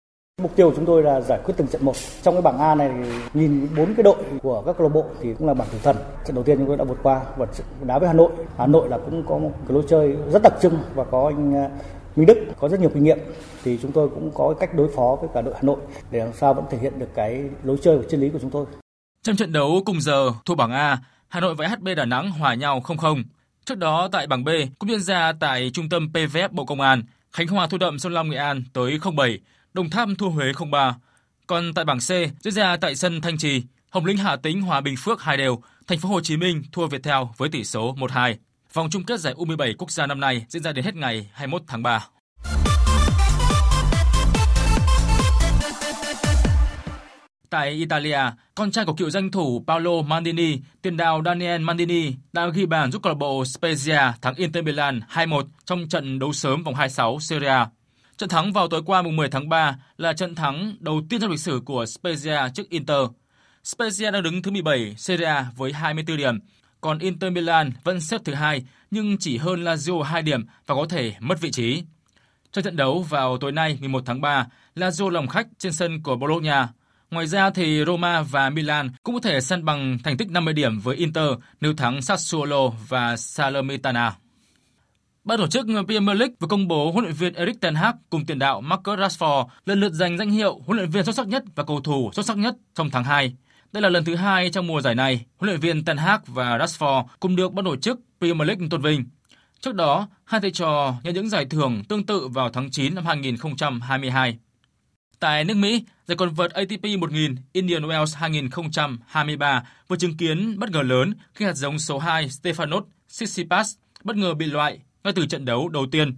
Mục tiêu của chúng tôi là giải quyết từng trận một. Trong cái bảng A này nhìn bốn cái đội của các câu lạc bộ thì cũng là bảng thủ thần. Trận đầu tiên chúng tôi đã vượt qua và đá với Hà Nội. Hà Nội là cũng có một cái lối chơi rất đặc trưng và có anh à, Minh Đức có rất nhiều kinh nghiệm thì chúng tôi cũng có cách đối phó với cả đội Hà Nội để làm sao vẫn thể hiện được cái lối chơi và chân lý của chúng tôi. Trong trận đấu cùng giờ thua bảng A, Hà Nội và HB Đà Nẵng hòa nhau 0-0. Trước đó tại bảng B cũng diễn ra tại trung tâm PVF Bộ Công an, Khánh Hòa thu đậm Sơn Long Nghệ An tới 0-7, Đồng Tháp thua Huế 0-3. Còn tại bảng C diễn ra tại sân Thanh Trì, Hồng Lĩnh Hà Tĩnh hòa Bình Phước 2 đều, Thành phố Hồ Chí Minh thua Viettel với tỷ số 1-2. Vòng chung kết giải U17 quốc gia năm nay diễn ra đến hết ngày 21 tháng 3. Tại Italia, con trai của cựu danh thủ Paolo Maldini, tiền đạo Daniel Maldini đã ghi bàn giúp câu lạc bộ Spezia thắng Inter Milan 2-1 trong trận đấu sớm vòng 26 Serie A. Trận thắng vào tối qua mùng 10 tháng 3 là trận thắng đầu tiên trong lịch sử của Spezia trước Inter. Spezia đang đứng thứ 17 Serie A với 24 điểm, còn Inter Milan vẫn xếp thứ hai nhưng chỉ hơn Lazio 2 điểm và có thể mất vị trí. Trong trận đấu vào tối nay 11 tháng 3, Lazio lòng khách trên sân của Bologna Ngoài ra thì Roma và Milan cũng có thể săn bằng thành tích 50 điểm với Inter nếu thắng Sassuolo và Salernitana. Ban tổ chức Premier League vừa công bố huấn luyện viên Erik ten Hag cùng tiền đạo Marcus Rashford lần lượt giành danh hiệu huấn luyện viên xuất sắc nhất và cầu thủ xuất sắc nhất trong tháng 2. Đây là lần thứ hai trong mùa giải này, huấn luyện viên Ten Hag và Rashford cùng được ban tổ chức Premier League tôn vinh. Trước đó, hai thầy trò nhận những giải thưởng tương tự vào tháng 9 năm 2022. Tại nước Mỹ, giải quần vợt ATP 1000 Indian Wells 2023 vừa chứng kiến bất ngờ lớn khi hạt giống số 2 Stefanos Tsitsipas bất ngờ bị loại ngay từ trận đấu đầu tiên.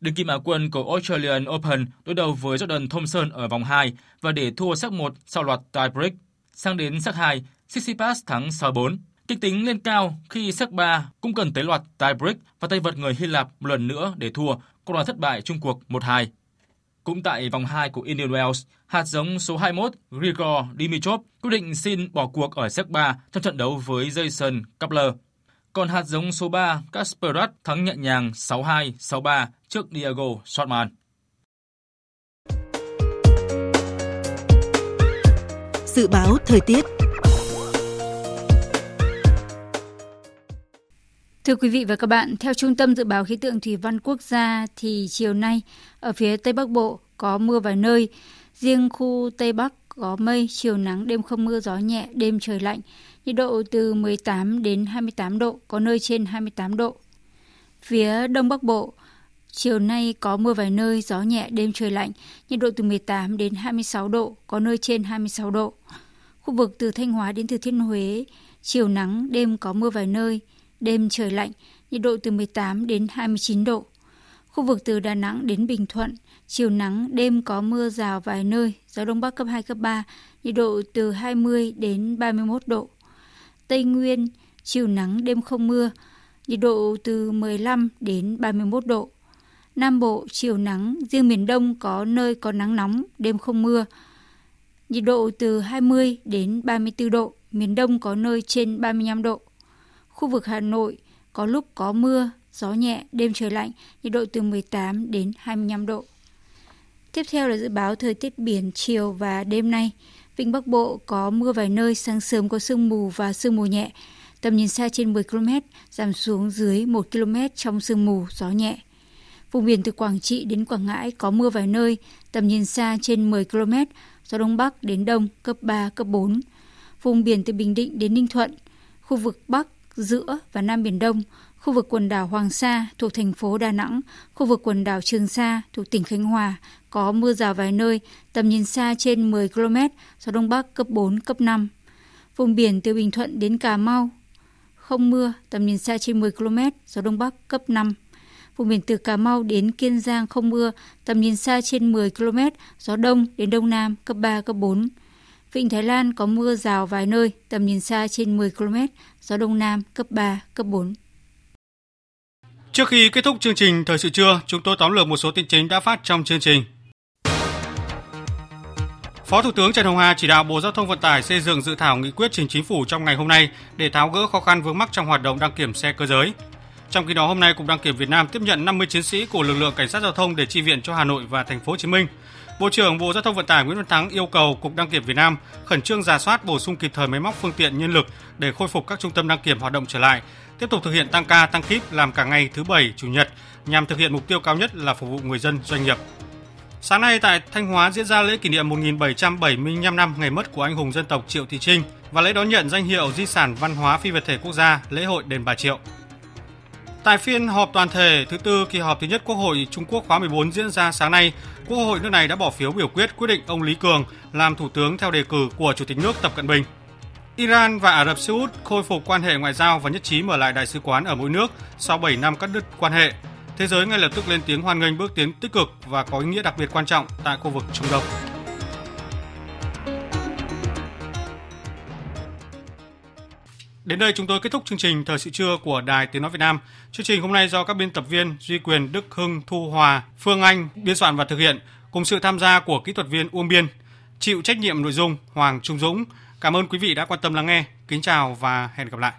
Đương kim Á quân của Australian Open đối đầu với Jordan Thompson ở vòng 2 và để thua set 1 sau loạt tie break. Sang đến set 2, Tsitsipas thắng 6-4. Kịch tính lên cao khi set 3 cũng cần tới loạt tie break và tay vợt người Hy Lạp một lần nữa để thua, cũng đoàn thất bại chung cuộc 1-2. Cũng tại vòng 2 của Indian Wells, hạt giống số 21 Grigor Dimitrov quyết định xin bỏ cuộc ở set 3 trong trận đấu với Jason Kapler. Còn hạt giống số 3 Kasparat thắng nhẹ nhàng 6-2, 6-3 trước Diego Schwartzman. Dự báo thời tiết. Thưa quý vị và các bạn, theo Trung tâm Dự báo Khí tượng Thủy văn Quốc gia thì chiều nay ở phía Tây Bắc Bộ có mưa vài nơi, riêng khu Tây Bắc có mây, chiều nắng, đêm không mưa, gió nhẹ, đêm trời lạnh, nhiệt độ từ 18 đến 28 độ, có nơi trên 28 độ. Phía Đông Bắc Bộ, chiều nay có mưa vài nơi, gió nhẹ, đêm trời lạnh, nhiệt độ từ 18 đến 26 độ, có nơi trên 26 độ. Khu vực từ Thanh Hóa đến Thừa Thiên Huế, chiều nắng, đêm có mưa vài nơi, đêm trời lạnh, nhiệt độ từ 18 đến 29 độ. Khu vực từ Đà Nẵng đến Bình Thuận, chiều nắng, đêm có mưa rào vài nơi, gió Đông Bắc cấp 2, cấp 3, nhiệt độ từ 20 đến 31 độ. Tây Nguyên, chiều nắng, đêm không mưa, nhiệt độ từ 15 đến 31 độ. Nam Bộ, chiều nắng, riêng miền Đông có nơi có nắng nóng, đêm không mưa, nhiệt độ từ 20 đến 34 độ, miền Đông có nơi trên 35 độ. Khu vực Hà Nội có lúc có mưa, gió nhẹ, đêm trời lạnh, nhiệt độ từ 18 đến 25 độ. Tiếp theo là dự báo thời tiết biển chiều và đêm nay. Vịnh Bắc Bộ có mưa vài nơi, sáng sớm có sương mù và sương mù nhẹ. Tầm nhìn xa trên 10 km, giảm xuống dưới 1 km trong sương mù, gió nhẹ. Vùng biển từ Quảng Trị đến Quảng Ngãi có mưa vài nơi, tầm nhìn xa trên 10 km, gió Đông Bắc đến Đông cấp 3, cấp 4. Vùng biển từ Bình Định đến Ninh Thuận, khu vực Bắc, giữa và Nam Biển Đông, khu vực quần đảo Hoàng Sa thuộc thành phố Đà Nẵng, khu vực quần đảo Trường Sa thuộc tỉnh Khánh Hòa có mưa rào vài nơi, tầm nhìn xa trên 10 km, gió Đông Bắc cấp 4, cấp 5. Vùng biển từ Bình Thuận đến Cà Mau, không mưa, tầm nhìn xa trên 10 km, gió Đông Bắc cấp 5. Vùng biển từ Cà Mau đến Kiên Giang không mưa, tầm nhìn xa trên 10 km, gió Đông đến Đông Nam cấp 3, cấp 4. Vịnh Thái Lan có mưa rào vài nơi, tầm nhìn xa trên 10 km, gió Đông Nam cấp 3, cấp 4. Trước khi kết thúc chương trình Thời sự trưa, chúng tôi tóm lược một số tin chính đã phát trong chương trình. Phó Thủ tướng Trần Hồng Hà chỉ đạo Bộ Giao thông Vận tải xây dựng dự thảo nghị quyết trình chính phủ trong ngày hôm nay để tháo gỡ khó khăn vướng mắc trong hoạt động đăng kiểm xe cơ giới. Trong khi đó, hôm nay Cục Đăng kiểm Việt Nam tiếp nhận 50 chiến sĩ của lực lượng cảnh sát giao thông để chi viện cho Hà Nội và Thành phố Hồ Chí Minh. Bộ trưởng Bộ Giao thông Vận tải Nguyễn Văn Thắng yêu cầu Cục Đăng kiểm Việt Nam khẩn trương giả soát bổ sung kịp thời máy móc phương tiện nhân lực để khôi phục các trung tâm đăng kiểm hoạt động trở lại, tiếp tục thực hiện tăng ca tăng kíp làm cả ngày thứ bảy, chủ nhật nhằm thực hiện mục tiêu cao nhất là phục vụ người dân, doanh nghiệp. Sáng nay tại Thanh Hóa diễn ra lễ kỷ niệm 1775 năm ngày mất của anh hùng dân tộc Triệu Thị Trinh và lễ đón nhận danh hiệu di sản văn hóa phi vật thể quốc gia lễ hội đền Bà Triệu. Tại phiên họp toàn thể thứ tư kỳ họp thứ nhất Quốc hội Trung Quốc khóa 14 diễn ra sáng nay, Quốc hội nước này đã bỏ phiếu biểu quyết quyết định ông Lý Cường làm thủ tướng theo đề cử của Chủ tịch nước Tập Cận Bình. Iran và Ả Rập Xê Út khôi phục quan hệ ngoại giao và nhất trí mở lại đại sứ quán ở mỗi nước sau 7 năm cắt đứt quan hệ. Thế giới ngay lập tức lên tiếng hoan nghênh bước tiến tích cực và có ý nghĩa đặc biệt quan trọng tại khu vực Trung Đông. Đến đây chúng tôi kết thúc chương trình Thời sự trưa của Đài Tiếng Nói Việt Nam. Chương trình hôm nay do các biên tập viên Duy Quyền, Đức Hưng, Thu Hòa, Phương Anh biên soạn và thực hiện cùng sự tham gia của kỹ thuật viên Uông Biên. Chịu trách nhiệm nội dung Hoàng Trung Dũng. Cảm ơn quý vị đã quan tâm lắng nghe. Kính chào và hẹn gặp lại.